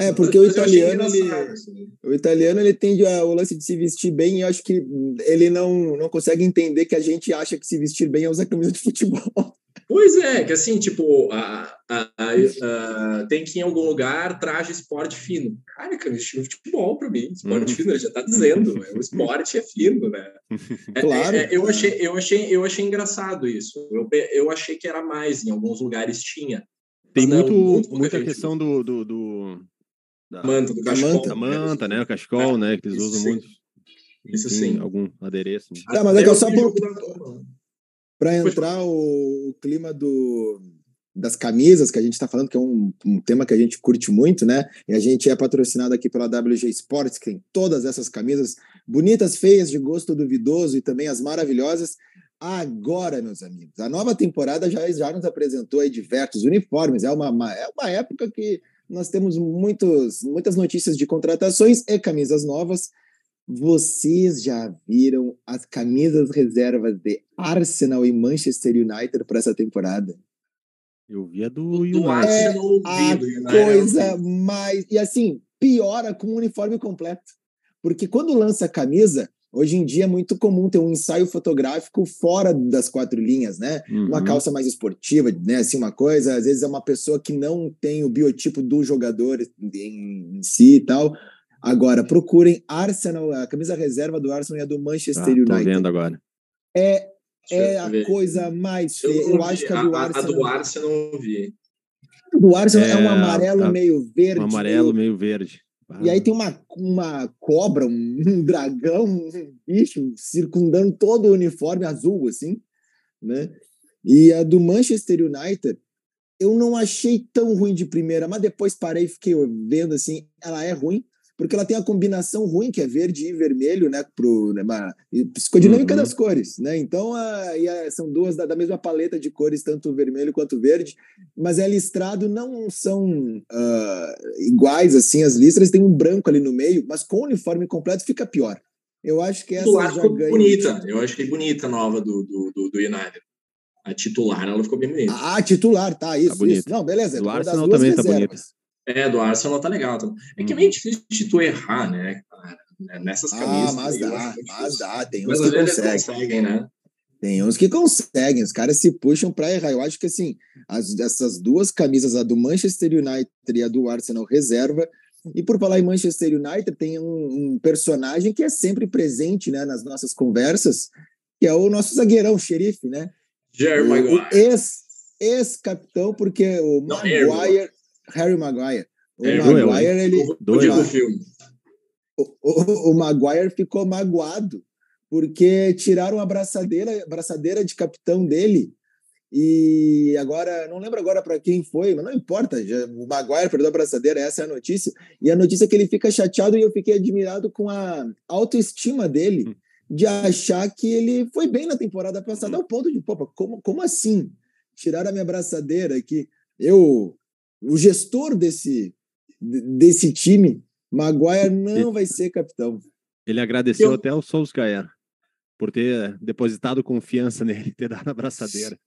É, porque o italiano, ele, assim. o italiano ele tende a, o lance de se vestir bem e eu acho que ele não, não consegue entender que a gente acha que se vestir bem é usar camisa de futebol. Pois é, que assim, tipo, a, a, a, tem que ir em algum lugar traje esporte fino. Cara, camisa de futebol para mim, esporte uhum. fino, já tá dizendo, o esporte é fino, né? É, claro. É, é, eu, achei, eu, achei, eu achei engraçado isso. Eu, eu achei que era mais, em alguns lugares tinha. Tem muito, muito muita questão do, do, do da manta, do cachecol. Manta, manta, né? O cachecol, é, né? Que eles usam sim. muito. Isso sim. Algum adereço. Tá, mas é só para entrar o, o, clima do, das camisas que a gente está falando, que é um, um, tema que a gente curte muito, né? E a gente é patrocinado aqui pela WG Sports, que tem todas essas camisas bonitas, feias, de gosto duvidoso e também as maravilhosas. Agora, meus amigos, a nova temporada já, já nos apresentou aí diversos uniformes. É uma, é uma época que nós temos muitos, muitas notícias de contratações e camisas novas. Vocês já viram as camisas reservas de Arsenal e Manchester United para essa temporada? Eu vi a do United. É a coisa mais. E assim, piora com o uniforme completo. Porque quando lança a camisa, Hoje em dia é muito comum ter um ensaio fotográfico fora das quatro linhas, né? Uhum. Uma calça mais esportiva, né? Assim, uma coisa, às vezes é uma pessoa que não tem o biotipo do jogador em, em si e tal. Agora, procurem Arsenal, a camisa reserva do Arsenal e a do Manchester ah, United. Tô vendo agora. É, é a coisa mais feia. Eu, eu acho que a do Arsenal. A do Arsenal eu não vi. A do Arsenal é, é um amarelo a, meio verde. Um amarelo meio, meio verde. E aí tem uma, uma cobra, [LAUGHS] um, dragão, um bicho circundando todo o uniforme azul, assim, né? E a do Manchester United, eu não achei tão ruim de primeira, mas depois parei e fiquei vendo assim, ela é ruim, porque ela tem a combinação ruim, que é verde e vermelho, né? Pro, né, uma, psicodinâmica uhum. das cores, né? Então, a, a, são duas da, da, mesma paleta de cores, tanto vermelho quanto verde, mas é listrado, não são uh, iguais, assim, as listras, tem um branco ali no meio, mas com o uniforme completo fica pior. Eu acho que essa titular já ganha. bonita, eu achei bonita a nova do, do, do, do United. A titular, ela ficou bem bonita. Ah, titular, tá, isso, tá isso. Não, beleza. Do Arsenal também reservas. tá bonita. É, do Arsenal tá legal. É que é meio uhum. difícil de tu errar, né, cara? Né, nessas ah, camisas. Ah, mas dá, mas dá. Tem uns que conseguem. conseguem, né? Tem uns que conseguem, os caras se puxam para errar. Eu acho que assim, as, essas duas camisas, a do Manchester United e a do Arsenal reserva. E por falar em Manchester United, tem um, um personagem que é sempre presente né, nas nossas conversas, que é o nosso zagueirão, o xerife, né? Jerry Maguire. Ex-capitão, porque o Maguire. Harry Maguire. O é, Maguire, ele. Doido. filme. O, o, o, Maguire ficou magoado porque tiraram a braçadeira, braçadeira de capitão dele. E agora, não lembro agora para quem foi, mas não importa. Já, o Maguire perdeu a braçadeira, essa é a notícia. E a notícia é que ele fica chateado e eu fiquei admirado com a autoestima dele hum. de achar que ele foi bem na temporada passada, ao ponto de, pô, como, como assim? Tiraram a minha braçadeira aqui. Eu o gestor desse, desse time, Maguire não vai ser capitão. Ele agradeceu eu... até o Solskjaer por ter depositado confiança nele, ter dado a abraçadeira.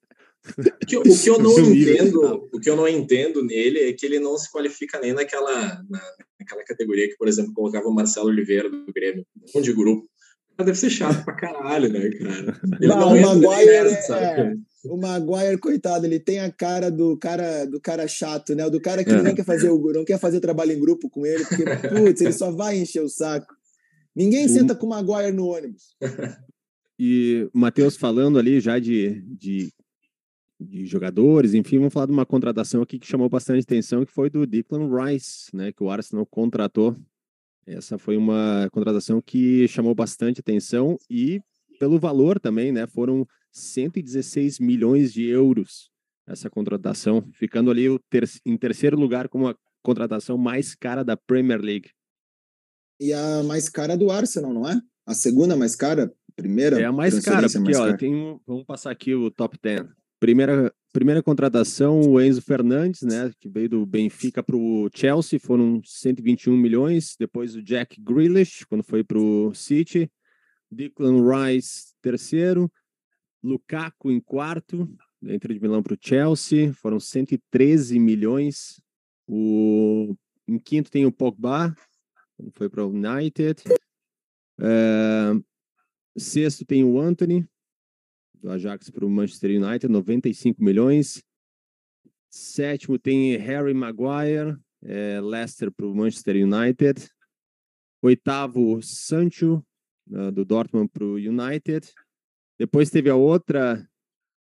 O que, o que eu [LAUGHS] não entendo, o que eu não entendo nele é que ele não se qualifica nem naquela, na, naquela categoria que, por exemplo, colocava o Marcelo Oliveira do Grêmio, um de grupo. Deve ser chato pra caralho, né, cara? Ele não, não o Maguire, é, o Maguire, coitado, ele tem a cara do cara do cara chato, né? Do cara que é. nem quer fazer o não quer fazer trabalho em grupo com ele, porque [LAUGHS] putz, ele só vai encher o saco. Ninguém senta com o Maguire no ônibus. E o Matheus falando ali já de, de, de, jogadores, enfim, vamos falar de uma contratação aqui que chamou bastante atenção, que foi do Declan Rice, né? Que o Arsenal contratou essa foi uma contratação que chamou bastante atenção e pelo valor também, né? Foram 116 milhões de euros essa contratação, ficando ali em terceiro lugar como a contratação mais cara da Premier League. E a mais cara do Arsenal, não é? A segunda mais cara? Primeira? É a mais cara, porque mais ó, cara. Tem, vamos passar aqui o top 10. Primeira, primeira contratação, o Enzo Fernandes, né, que veio do Benfica para o Chelsea, foram 121 milhões. Depois o Jack Grealish, quando foi para o City. Declan Rice, terceiro. Lukaku em quarto, dentro de Milão para o Chelsea, foram 113 milhões. O, em quinto tem o Pogba, foi para o United. É, sexto tem o Anthony, do Ajax para o Manchester United, 95 milhões. Sétimo tem Harry Maguire, é, Leicester para o Manchester United. Oitavo, Sancho, uh, do Dortmund para o United. Depois teve a outra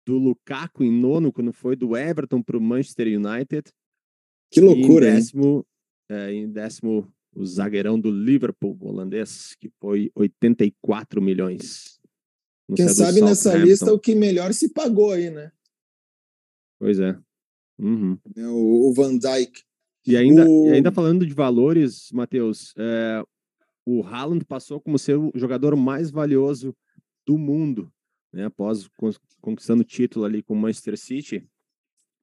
do Lukaku em nono, quando foi do Everton para o Manchester United. Que loucura, em décimo, é, em décimo, o zagueirão do Liverpool, holandês, que foi 84 milhões. Quem sabe nessa lista o que melhor se pagou aí, né? Pois é. Uhum. é o, o, Van Dijk. E ainda, o... e ainda falando de valores, Matheus, é, o Haaland passou como ser o jogador mais valioso do mundo, né? Após conquistando o título ali com o Manchester City,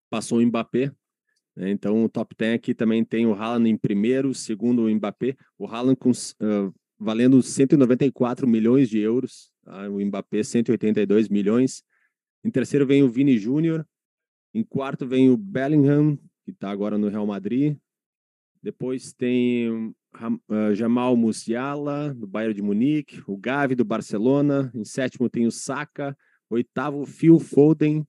passou o Mbappé. Né? Então, o top 10 aqui também tem o Haaland em primeiro, segundo o Mbappé. O Haaland com, uh, valendo 194 milhões de euros, tá? o Mbappé 182 milhões. Em terceiro vem o Vini Júnior. Em quarto vem o Bellingham, que está agora no Real Madrid. Depois tem Jamal Musiala, do Bayern de Munique, o Gavi, do Barcelona, em sétimo tem o Saka, oitavo, Phil Foden,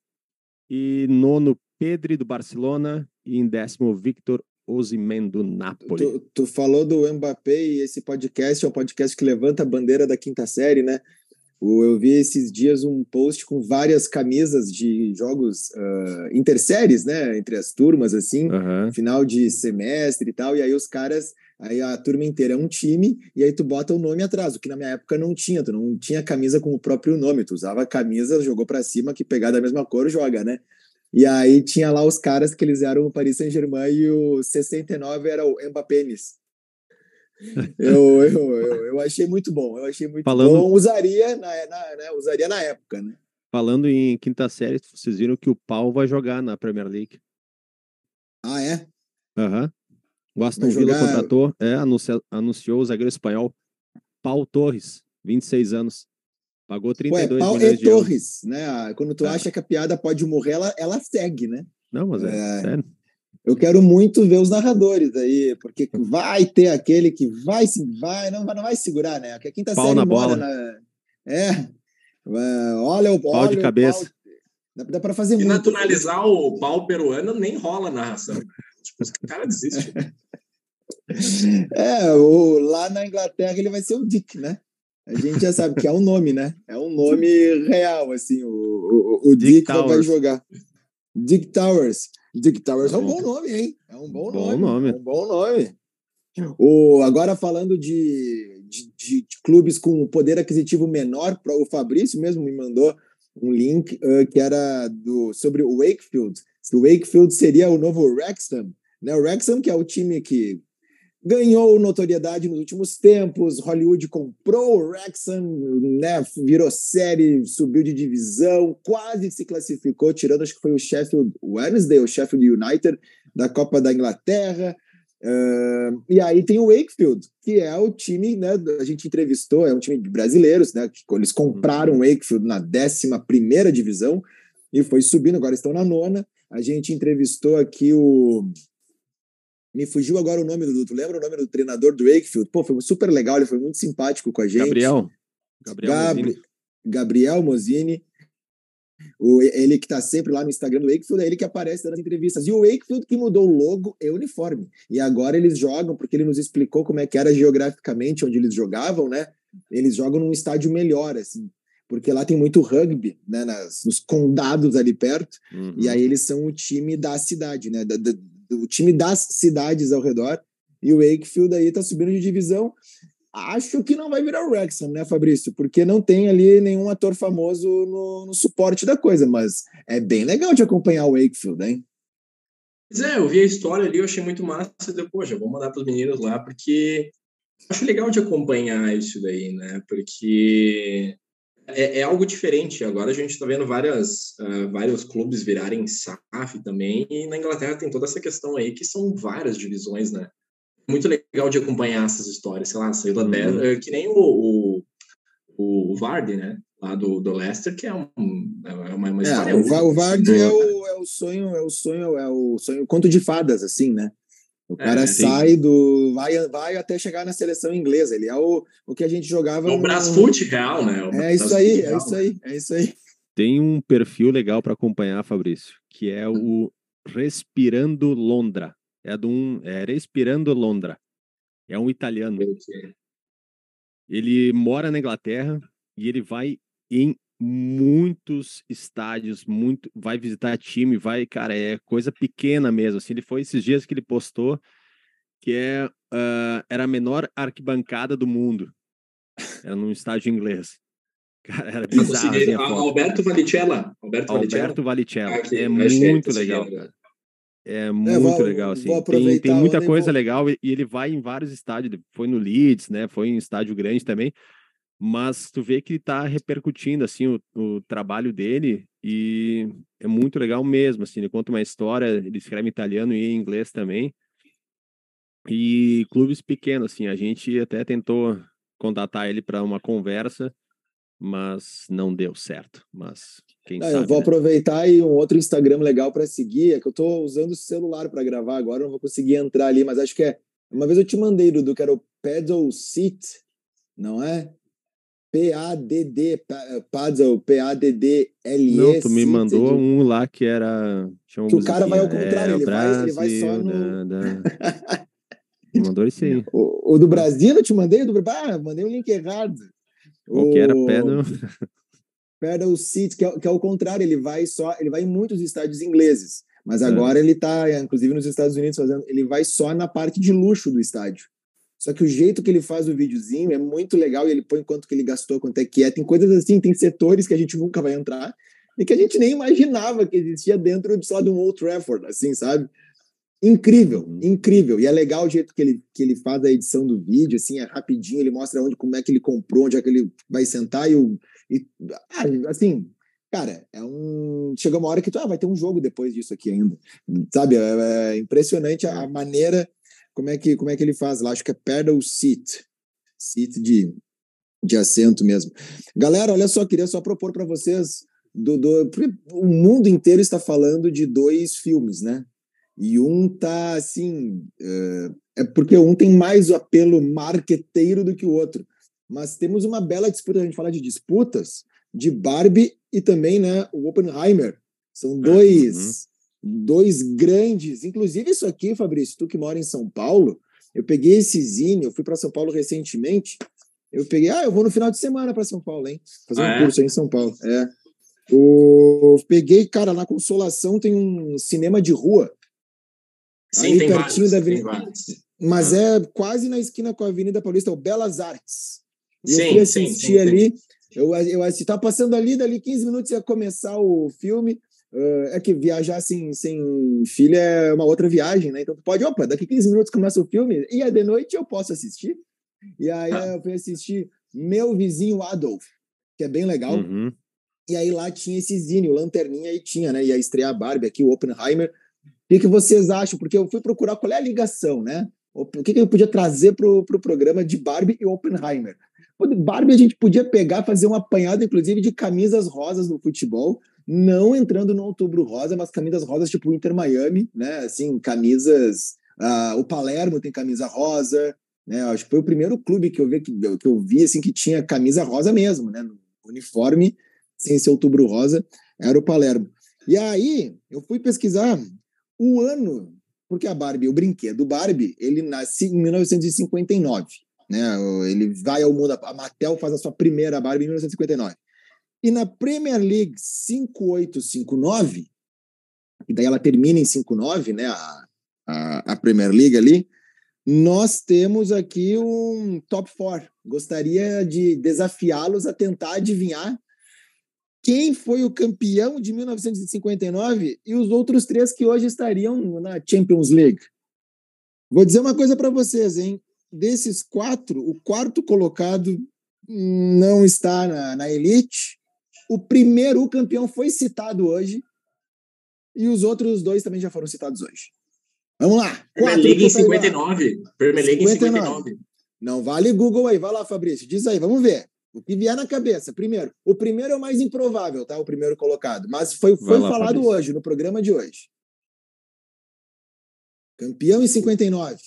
e nono, Pedri, do Barcelona, e em décimo, Victor Osimhen, do Napoli. Tu, tu, falou do Mbappé e esse podcast é um podcast que levanta a bandeira da quinta série, né? Eu vi esses dias um post com várias camisas de jogos uh, interséries, né? Entre as turmas, assim, uhum. final de semestre e tal. E aí os caras, aí a turma inteira é um time, e aí tu bota o nome atrás, o que na minha época não tinha, tu não tinha camisa com o próprio nome, tu usava camisa, jogou para cima, que pegar da mesma cor joga, né? E aí tinha lá os caras que eles eram o Paris Saint-Germain e o 69 era o Mbappénis [LAUGHS] eu, eu, eu, eu, achei muito bom, eu achei muito Falando... bom. Usaria na, na né, usaria na época, né? Falando em quinta série, vocês viram que o Pau vai jogar na Premier League. Ah, é? Aham. Uhum. O Aston Villa jogar... contratou, é, anunciou, anunciou o zagueiro espanhol Pau Torres, 26 anos. Pagou 32 Ué, Pau milhões e Torres, né? Quando tu é. acha que a piada pode morrer, ela, ela segue, né? Não, mas é, é sério. Eu quero muito ver os narradores aí, porque vai ter aquele que vai se vai, não, não vai segurar, né? Que a quinta Pau série na bola. Na, é, é. Olha o pau de cabeça. Pau, dá, dá para fazer e muito. naturalizar o pau peruano nem rola na narração. Tipo, o cara desiste. [LAUGHS] é, o, lá na Inglaterra ele vai ser o Dick, né? A gente já sabe que é um nome, né? É um nome real, assim. O, o, o Dick, Dick vai jogar. Dick Towers. Dick Towers é um bom nome, hein? É um bom, bom nome. nome. É um bom nome. O, agora falando de, de, de, de clubes com poder aquisitivo menor, o Fabrício mesmo me mandou um link uh, que era do, sobre o Wakefield. O Wakefield seria o novo Wrexham. Né? O Wrexham, que é o time que ganhou notoriedade nos últimos tempos. Hollywood comprou o Wrexham, né? virou série, subiu de divisão, quase se classificou, tirando acho que foi o Sheffield Wednesday, o Sheffield United da Copa da Inglaterra. Uh, e aí tem o Wakefield, que é o time, né? A gente entrevistou, é um time de brasileiros, né? Que eles compraram o Wakefield na 11 primeira divisão e foi subindo, agora estão na nona. A gente entrevistou aqui o me fugiu agora o nome do. Tu lembra o nome do treinador do Wakefield? Pô, foi super legal, ele foi muito simpático com a gente. Gabriel. Gabriel Gabri Mozini. Gabriel Mozini. O, ele que está sempre lá no Instagram do Wakefield, é ele que aparece nas entrevistas. E o Wakefield que mudou o logo e o uniforme. E agora eles jogam, porque ele nos explicou como é que era geograficamente onde eles jogavam, né? Eles jogam num estádio melhor, assim. Porque lá tem muito rugby, né? Nas, nos condados ali perto. Uhum. E aí eles são o time da cidade, né? Da, da, do time das cidades ao redor. E o Wakefield aí tá subindo de divisão. Acho que não vai virar o Wrexham, né, Fabrício? Porque não tem ali nenhum ator famoso no, no suporte da coisa, mas é bem legal de acompanhar o Wakefield, hein? Pois é, eu vi a história ali, eu achei muito massa. Depois, já vou mandar para os meninos lá, porque acho legal de acompanhar isso daí, né? Porque é, é, algo diferente. Agora a gente está vendo várias, uh, vários clubes virarem SAF também, e na Inglaterra tem toda essa questão aí, que são várias divisões, né? Muito legal de acompanhar essas histórias, sei lá, saiu da uhum. Eh, que nem o, o, o Vardy, né? Lá do, do Leicester, que é, um, é uma, uma é, história. É, o, o Vardy é o, é o sonho, é o sonho, é o sonho, conto de fadas, assim, né? O é, cara é, sai do. Vai, vai até chegar na seleção inglesa. Ele é o, o que a gente jogava. O no... Brasfoot real, né? O é isso aí, é isso aí, é isso aí. Tem um perfil legal para acompanhar, Fabrício, que é o Respirando Londra. É do um. É Respirando Londra. É um italiano. Ele mora na Inglaterra e ele vai em muitos estádios, muito, vai visitar time, vai, cara, é coisa pequena mesmo. Assim, ele foi esses dias que ele postou que é uh, era a menor arquibancada do mundo. Era num estádio inglês. [LAUGHS] Cara, era bizarro. Assim, Alberto Valicella. Alberto, Alberto Valicella. Ah, é muito legal, cara. É muito é, vou, legal, assim. Tem, tem muita coisa vou... legal e, e ele vai em vários estádios. Foi no Leeds, né? Foi em estádio grande também mas tu vê que está repercutindo assim o, o, trabalho dele e é muito legal mesmo assim ele conta uma história ele escreve em italiano e em inglês também e clubes pequenos assim a gente até tentou contatar ele para uma conversa mas não deu certo mas quem sabe eu vou né? aproveitar aí um outro Instagram legal para seguir é que eu estou usando o celular para gravar agora não vou conseguir entrar ali mas acho que é Uma vez eu te mandei, Dudu, que era o Paddle Seat, não é? P-A-D-D, Paddle, P-A-D-D-L-E. Não, tu me mandou um lá que era. que o cara vai ao contrário, é, ele, vai, ele vai só no. Da, da... [LAUGHS] mandou esse aí. O, o, do Brasil, eu te mandei? Do... Ah, mandei um link errado. O que era Paddle. Paddle Seat, que é, que é o contrário, ele vai só. Ele vai em muitos estádios ingleses. Mas agora é. ele está, inclusive nos Estados Unidos, fazendo. Ele vai só na parte de luxo do estádio. Só que o jeito que ele faz o videozinho é muito legal e ele põe quanto que ele gastou, quanto é que é. Tem coisas assim, tem setores que a gente nunca vai entrar e que a gente nem imaginava que existia dentro só de um Old Trafford, assim, sabe? Incrível, uhum. incrível. E é legal o jeito que ele, que ele faz a edição do vídeo, assim, é rapidinho, ele mostra onde, como é que ele comprou, onde é que ele vai sentar e, o, e ah, assim, cara, é um. Chega uma hora que tu ah, vai ter um jogo depois disso aqui ainda. Sabe? É, é impressionante a maneira como é que, como é que ele faz lá. Acho que é pedal seat. Seat de, de assento mesmo. Galera, olha só, queria só propor para vocês. Do, do, o mundo inteiro está falando de dois filmes, né? E um tá assim. É, é porque um tem mais o apelo marqueteiro do que o outro. Mas temos uma bela disputa, a gente fala de disputas de Barbie e também né, o Oppenheimer. São uhum. dois, uhum. dois grandes. Inclusive, isso aqui, Fabrício, tu que mora em São Paulo, eu peguei esse zine, eu fui para São Paulo recentemente. Eu peguei, ah, eu vou no final de semana para São Paulo, hein? Fazer ah, um é? curso aí em São Paulo. É. O... Peguei, cara, na Consolação tem um cinema de rua. Sim, aí pertinho vários, da Avenida. Mas ah. é quase na esquina com a Avenida Paulista, é o Belas Artes. E sim, eu fui assistir sim, sim, ali. Eu, eu assisti, tá passando ali, dali 15 minutos ia começar o filme. Uh, é que viajar sem, sem filha é uma outra viagem, né? Então tu pode, opa, daqui 15 minutos começa o filme e é de noite eu posso assistir. E aí ah. eu fui assistir Meu Vizinho Adolf, que é bem legal. Uhum. E aí lá tinha esse zine, o Lanterninha aí tinha, né? Ia estrear a Barbie aqui, o Oppenheimer. O que, que vocês acham? Porque eu fui procurar qual é a ligação, né? O que, que eu podia trazer para o pro programa de Barbie e Oppenheimer? Barbie a gente podia pegar, fazer um apanhado, inclusive, de camisas rosas no futebol, não entrando no outubro rosa, mas camisas rosas tipo Inter Miami, né? Assim, camisas. Uh, o Palermo tem camisa rosa, né? Acho que foi o primeiro clube que eu vi que, que eu vi assim que tinha camisa rosa mesmo, né? No uniforme sem ser outubro rosa, era o Palermo. E aí eu fui pesquisar o ano, porque a Barbie, o brinquedo Barbie, ele nasce em 1959 né? Ele vai ao mundo, a Mattel faz a sua primeira Barbie em 1959. E na Premier League 5859, e daí ela termina em 59, né? A, a, a Premier League ali, nós temos aqui um top 4. Gostaria de desafiá-los a tentar adivinhar quem foi o campeão de 1959 e os outros três que hoje estariam na Champions League. Vou dizer uma coisa para vocês, hein? desses quatro, o quarto colocado não está na, na elite. O primeiro, o campeão, foi citado hoje. E os outros dois também já foram citados hoje. Vamos lá. Premier League em 59. Premier League em 59. Não vale Google aí. Vai lá, Fabrício. Diz aí, vamos ver. O que vier na cabeça. Primeiro, o primeiro é o mais improvável, tá? O primeiro colocado. Mas foi, foi lá, falado Fabrício. hoje, no programa de hoje. Campeão em 59.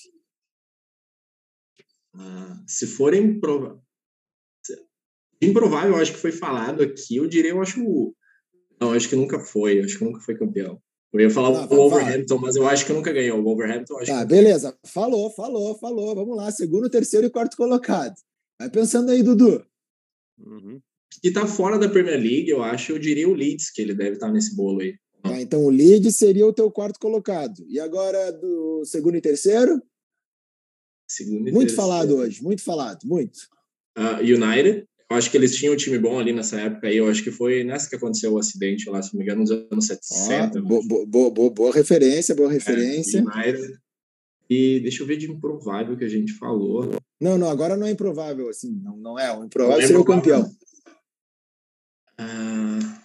Ah, se for improvável, improvável, eu acho que foi falado aqui, eu diria, eu acho. Não, acho que nunca foi, acho que nunca foi campeão. Eu ia falar tá, o Wolverhampton, mas eu acho que nunca ganhou. O Wolverhampton, acho tá, que... beleza. Falou, falou, falou. Vamos lá, segundo, terceiro e quarto colocado. Vai pensando aí, Dudu. Uhum. E tá fora da Premier League, eu acho, eu diria o Leeds, que ele deve estar nesse bolo aí. Tá, então o Leeds seria o teu quarto colocado. E agora do segundo e terceiro? Segundo muito falado hoje, muito falado, muito. Uh, United, eu acho que eles tinham um time bom ali nessa época aí, eu acho que foi nessa que aconteceu o acidente lá, se não me engano, nos anos 70. boa, boa, boa, boa, referência, boa é, referência. É, United. E deixa eu ver de improvável que a gente falou. Não, não, agora não é improvável, assim, não, não é. O improvável é seria o campeão. Ah,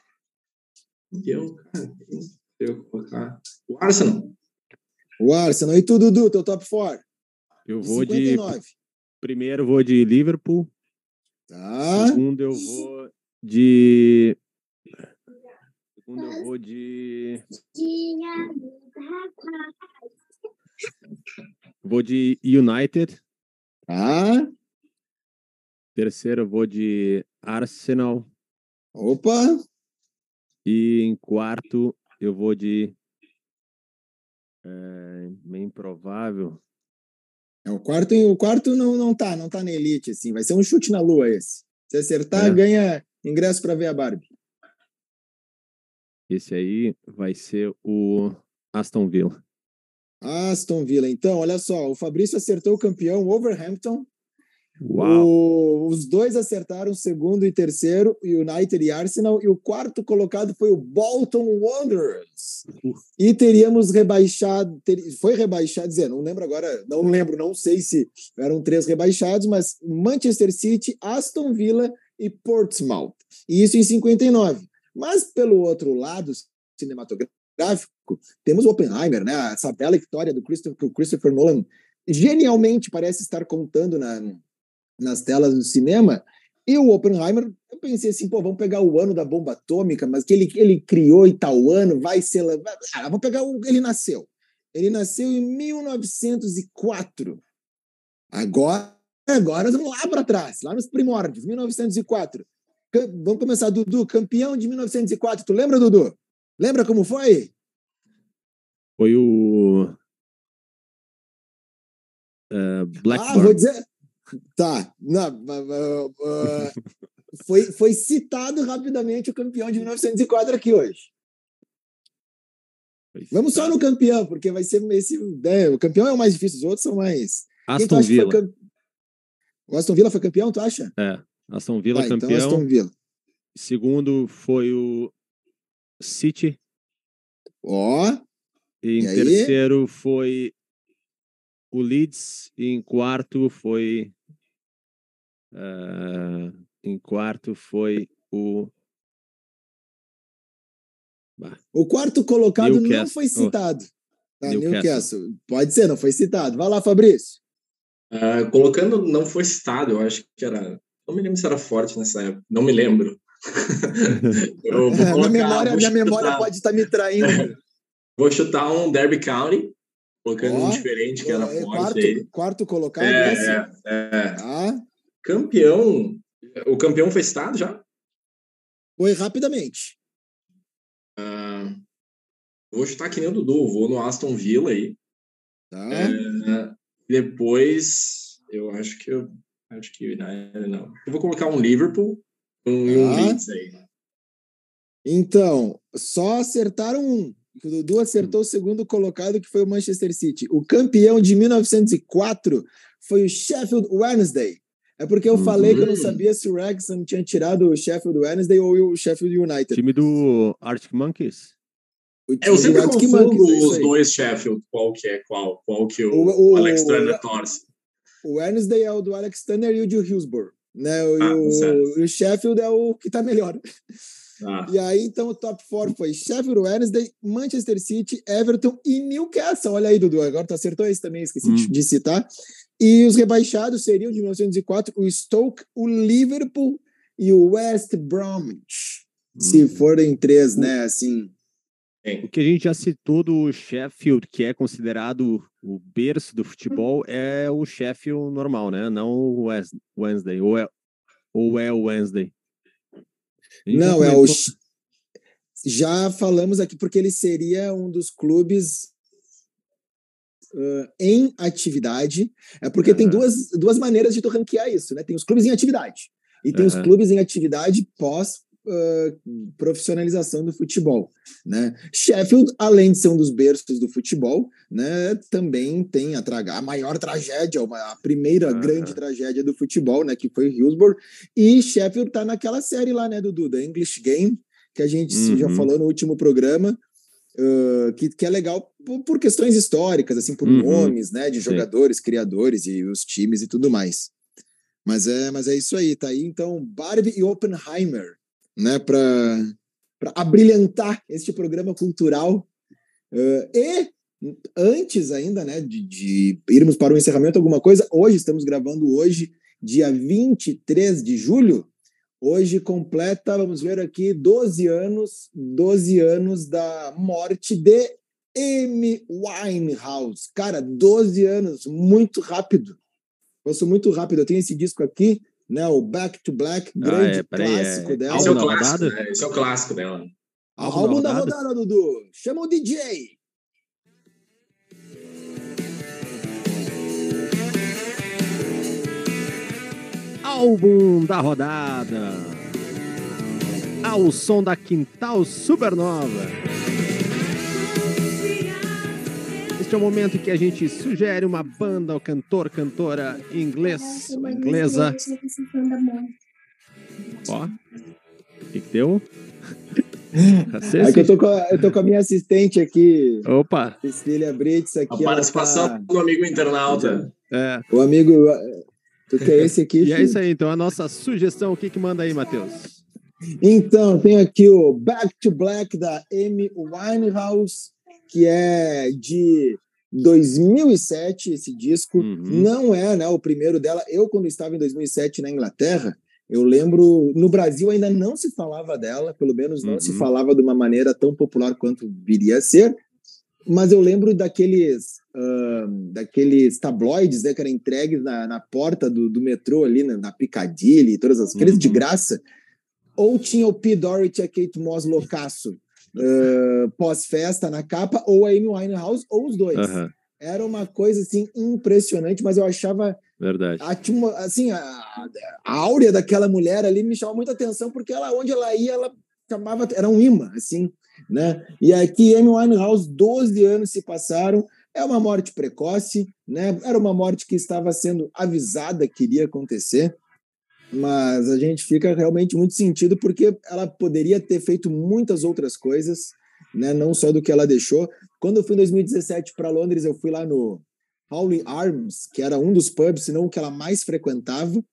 campeão, cara, eu colocar. O Arsenal. O Arsenal. E tu, Dudu, teu top 4? Eu vou 59. de. Primeiro vou de Liverpool. Tá. Segundo eu vou de. Segundo eu vou de. Vou de United. Ah. Terceiro, eu vou de Arsenal. Opa! E em quarto, eu vou de. É, meio improvável. É, o quarto, o quarto não, não tá, não tá na elite, assim. Vai ser um chute na lua esse. Se acertar, é. ganha ingresso para ver a Barbie. Esse aí vai ser o Aston Villa. Aston Villa. Então, olha só, o Fabrício acertou o campeão Wolverhampton o, os dois acertaram segundo e terceiro, United e Arsenal, e o quarto colocado foi o Bolton Wanderers. E teríamos rebaixado, ter, foi rebaixado, dizer, não lembro agora, não lembro, não sei se eram três rebaixados, mas Manchester City, Aston Villa e Portsmouth. E isso em 59. Mas pelo outro lado cinematográfico, temos Oppenheimer, né? Essa bela história do Christopher, que o Christopher Nolan genialmente parece estar contando na, nas telas do cinema. E o Oppenheimer, eu pensei assim, pô, vamos pegar o ano da bomba atômica, mas que ele, ele criou e tal ano, vai ser. Ah, vamos pegar o. Ele nasceu. Ele nasceu em 1904. Agora, agora vamos lá para trás, lá nos primórdios, 1904. Vamos começar, Dudu, campeão de 1904. Tu lembra, Dudu? Lembra como foi? Foi o. Uh, Blackburn. Ah, vou dizer, Tá, não, uh, uh, foi, foi citado rapidamente o campeão de 1904 aqui hoje. Vamos só no campeão, porque vai ser esse. Né, o campeão é o mais difícil, os outros são mais. Aston Villa. Cam... O Aston Villa foi campeão, tu acha? É, Aston Villa ah, campeão. Então Aston Villa. Segundo foi o City. Ó. Oh. E em e terceiro aí? foi o Leeds. E em quarto foi Uh, em quarto foi o. Bah. O quarto colocado Newcastle. não foi citado. Oh. Newcastle. Newcastle. Pode ser, não foi citado. Vai lá, Fabrício. Uh, colocando não foi citado, eu acho que era. Não me lembro se era forte nessa época. Não me lembro. [LAUGHS] eu vou [LAUGHS] colocar, minha memória, minha memória pode estar me traindo. [LAUGHS] vou chutar um Derby County, colocando oh, um diferente que era oh, forte. Quarto, quarto colocado, é, é, é. Ah. Campeão. O campeão foi citado já? Foi rapidamente. Uh, vou chutar que nem o Dudu, vou no Aston Villa aí. Tá. É, depois, eu acho que eu. Acho que não. Eu vou colocar um Liverpool um, tá. um Leeds aí. Então, só acertaram um. O Dudu acertou o segundo colocado, que foi o Manchester City. O campeão de 1904 foi o Sheffield Wednesday. É porque eu uhum. falei que eu não uhum. sabia se o Wrexham tinha tirado o Sheffield Wednesday ou o Sheffield United. Time do Arctic Monkeys. É, eu sempre confundo Monkeys, é os dois Sheffield, qual que é qual, qual que o, o, o Alex Turner torce. O Wednesday é o do Alex Turner e o de Hillsborough. Né? O, ah, o, o, Sheffield é o que tá melhor. Ah. E aí, então, o top 4 foi Sheffield Wednesday, Manchester City, Everton e Newcastle. Olha aí, Dudu, agora tu acertou esse também, esqueci hum. de citar. E os rebaixados seriam, de 1904, o Stoke, o Liverpool e o West Bromwich. Hum. Se forem três, né, assim... O que a gente já citou do Sheffield, que é considerado o berço do futebol, é o Sheffield normal, né? Não o Wednesday. Ou é, ou é o Wednesday? Não, é o. Já falamos aqui porque ele seria um dos clubes uh, em atividade. É porque uhum. tem duas, duas maneiras de tu ranquear isso, né? Tem os clubes em atividade e tem uhum. os clubes em atividade pós uh, profissionalização do futebol, né? Sheffield, além de ser um dos berços do futebol, né, também tem a, a maior tragédia, a primeira uhum. grande tragédia do futebol, né, que foi Hillsborough, e Sheffield tá naquela série lá, né, Dudu, da English Game, que a gente uhum. já falou no último programa, Uh, que, que é legal por, por, questões históricas, assim, por uhum. nomes, né, de jogadores, Sim. criadores e os times e tudo mais. Mas é, mas é isso aí, tá aí então Barbie e Oppenheimer, né, para abrilhantar este programa cultural. Uh, e antes ainda, né, de, de irmos para o encerramento, alguma coisa, hoje estamos gravando hoje, dia 23 de julho, Hoje completa, vamos ver aqui, 12 anos, 12 anos da morte de Amy Winehouse. Cara, 12 anos, muito rápido. Passou muito rápido. Eu tenho esse disco aqui, né? O Back to Black, grande ah, é, clássico é... dela. Esse é o clássico, né? Esse é o clássico dela. Álbum, álbum da, rodada? da rodada, Dudu. Chama o DJ. Álbum da rodada. Ao som da Quintal Supernova. É o momento em que a gente sugere uma banda ou cantor, cantora inglês, inglesa. Ó, o que, que deu? [LAUGHS] É que eu tô, com a, eu tô com a minha assistente aqui. Opa! Cecília Brits aqui. A participação tá... do amigo internauta. É. O amigo. Tu quer esse aqui? e é isso aí, então a nossa sugestão, o que que manda aí, Matheus? Então, tem aqui o Back to Black da Amy Winehouse, que é de 2007 esse disco. Uhum. Não é né, o primeiro dela. Eu, quando estava em 2007 na Inglaterra, eu lembro, no Brasil ainda não se falava dela, pelo menos não uhum. se falava de uma maneira tão popular quanto viria a ser. Mas eu lembro daqueles, uh, daqueles tabloides né, que eram entregues na, na porta do, do metrô ali, na, na Piccadilly, todas as, aqueles uhum. de graça. Ou tinha o P. Doherty e a Kate Moss loucaço uh, pós-festa na capa, ou a Amy Winehouse, ou os dois. Uhum. Era uma coisa assim impressionante, mas eu achava Verdade. A, assim, a, a áurea daquela mulher ali me chamava muita atenção, porque ela, onde ela ia, ela chamava, era um imã, assim, né? E aqui, Amy Winehouse, 12 anos se passaram, é uma morte precoce, né? Era uma morte que estava sendo avisada que iria acontecer, mas a gente fica realmente muito sentido porque ela poderia ter feito muitas outras coisas, né? Não só do que ela deixou. Quando eu fui em 2017 para Londres, eu fui lá no Howley Arms, que era um dos pubs, se não o que ela mais frequentava,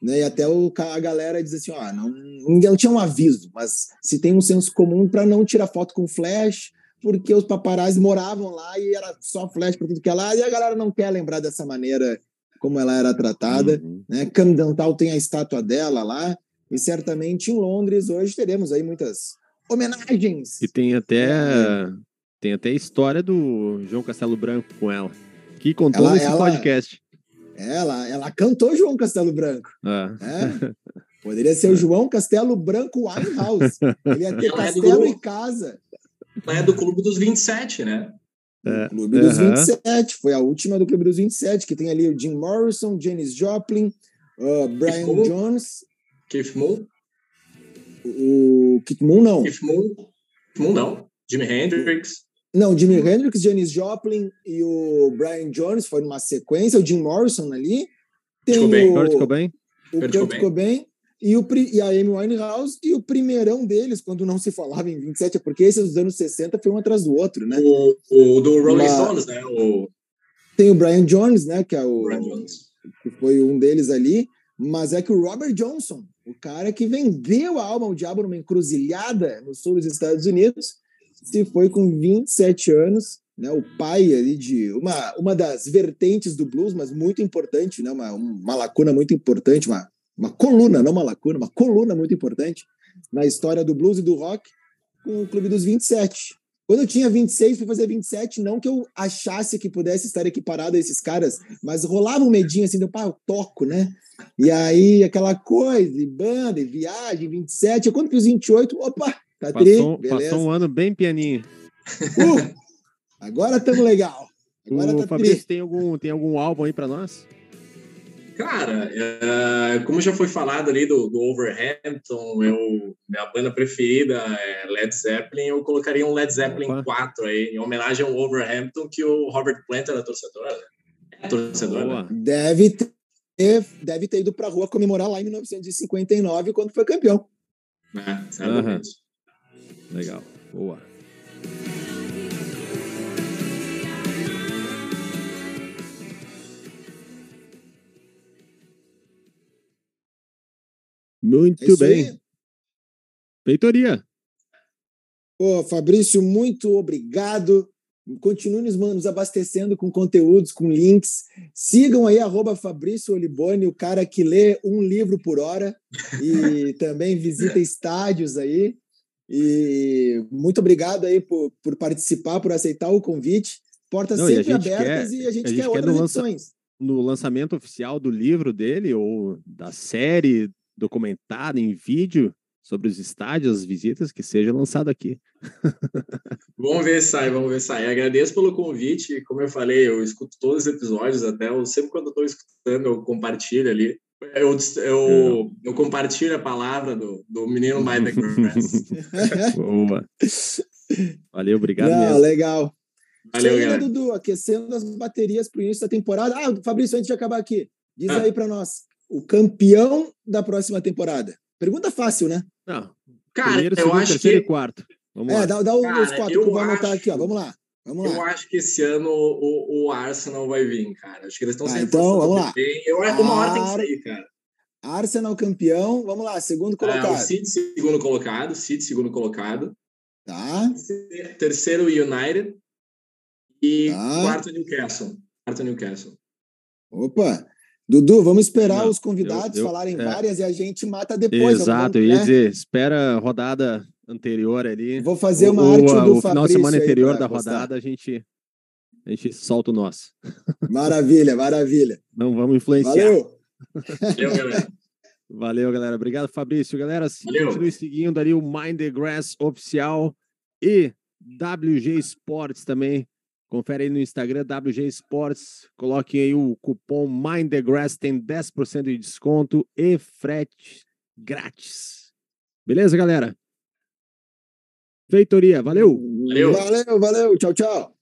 né? E até o, a galera diz assim, ó, não, não tinha um aviso, mas se tem um senso comum para não tirar foto com flash, porque os paparazzi moravam lá e era só flash para tudo que é lá, e a galera não quer lembrar dessa maneira como ela era tratada, uhum. né? Camden Town tem a estátua dela lá, e certamente em Londres hoje teremos aí muitas homenagens. E tem até é. tem até a história do João Castelo Branco com ela que contou ela, nesse ela, podcast. Ela, ela cantou João Castelo Branco. Ah. É? [LAUGHS] Poderia ser o João Castelo Branco Winehouse. Ele ia ter ela castelo é e casa. Ela é do Clube dos 27, né? É. Clube dos uhum. 27. Foi a última do Clube dos 27, que tem ali o Jim Morrison, Janis Joplin, uh, Brian Keith Jones. Keith Moon? O Keith Moon, não. Keith Moon, Keith Moon não. Jimi Hendrix. Não, Jimi Hendrix, Janis Joplin e o Brian Jones foi numa sequência, o Jim Morrison ali. Tem o Kurt Cobain. O Kurt, Kurt Cobain. E, o, e a Amy Winehouse, e o primeirão deles, quando não se falava em 27, é porque esses dos anos 60 foi um atrás do outro, né? O, o do Rolling Stones, né? O... Tem o Brian Jones, né? Que é o. Que foi um deles ali. Mas é que o Robert Johnson, o cara que vendeu a alma ao diabo numa encruzilhada no sul dos Estados Unidos, se foi com 27 anos, né, o pai ali de uma, uma das vertentes do blues, mas muito importante, né, uma, uma lacuna muito importante, uma, uma coluna, não uma lacuna, uma coluna muito importante na história do blues e do rock, com o Clube dos 27. Quando eu tinha 26, fui fazer 27, não que eu achasse que pudesse estar equiparado a esses caras, mas rolava um medinho assim, do pá, eu toco, né? E aí, aquela coisa, e banda, e viagem, 27. Quando fiz 28, opa, Tá passou, passou um ano bem pianinho. Uh, agora estamos legal. Agora o tá Fabrício, tem algum, tem algum álbum aí para nós? Cara, é, como já foi falado ali do, do Overhampton, eu, minha banda preferida é Led Zeppelin, eu colocaria um Led Zeppelin Opa. 4 aí, em homenagem ao Overhampton, que o Robert Plant era torcedor, né? É torcedor, né? Deve ter, deve ter ido pra rua comemorar lá em 1959, quando foi campeão. É, certamente. Uhum. Legal. Boa. Muito é bem. Aí. Peitoria. Pô, Fabrício, muito obrigado. Continue nos abastecendo com conteúdos, com links. Sigam aí, arroba Fabrício Olibone, o cara que lê um livro por hora e [LAUGHS] também visita estádios aí. E muito obrigado aí por, por participar, por aceitar o convite. Portas Não, e sempre gente abertas quer- e a gente, a gente quer quer outras no lança- edições. No lançamento oficial do livro dele, ou da série documentada em vídeo sobre os estádios, as visitas, que seja lançado aqui. [LAUGHS] Vamos ver se sai, vamos ver se sai. Agradeço pelo convite. Como eu falei, eu escuto todos os episódios, até eu, sempre quando eu estou escutando, eu compartilho ali. Eu, eu, eu compartilho a palavra do, do menino Mind the Grass. Boa. Valeu, obrigado Não, mesmo. legal. Valeu, galera. Dudu, aquecendo as baterias para o início da temporada. Ah, Fabrício, antes de acabar aqui, diz Ah. aí para nós, o campeão da próxima temporada. Pergunta fácil, né? Não, Cara, primeiro, eu segundo, acho terceiro que e quarto. Vamos É, lá. dá, dá os Cara, quatro que eu eu vou anotar acho- aqui, ó. Vamos lá. Vamos Eu lá. acho que esse ano o, o Arsenal vai vir, cara. Acho que eles estão Ah, então, vamos lá. bem. Eu acho que uma hora tem que sair, cara. Arsenal campeão. Vamos lá, segundo Ah, colocado. o City segundo colocado, City segundo colocado. Tá? Terceiro United e Tá. quarto Newcastle. Quarto Newcastle. Opa. Dudu, vamos esperar Não, os convidados eu- eu- falarem é. várias e a gente mata depois. Exato, eu ia né? dizer, espera a rodada anterior ali. Vou fazer uma Ou- arte ou do o final de Fabrício semana aí anterior da postar. rodada, a gente, a gente solta o nosso. Maravilha, maravilha. Não vamos influenciar. Valeu. Valeu, galera. [LAUGHS] Valeu, galera. Obrigado, Fabrício. Galera, Valeu. continue seguindo ali o Mind the Grass oficial e WG Sports também. Confere aí no Instagram, WG Sports. Coloquem aí o cupom Mind the Grass, tem 10% de desconto e frete grátis. Beleza, galera? Feitoria, valeu! Valeu. Valeu, valeu. Tchau, tchau.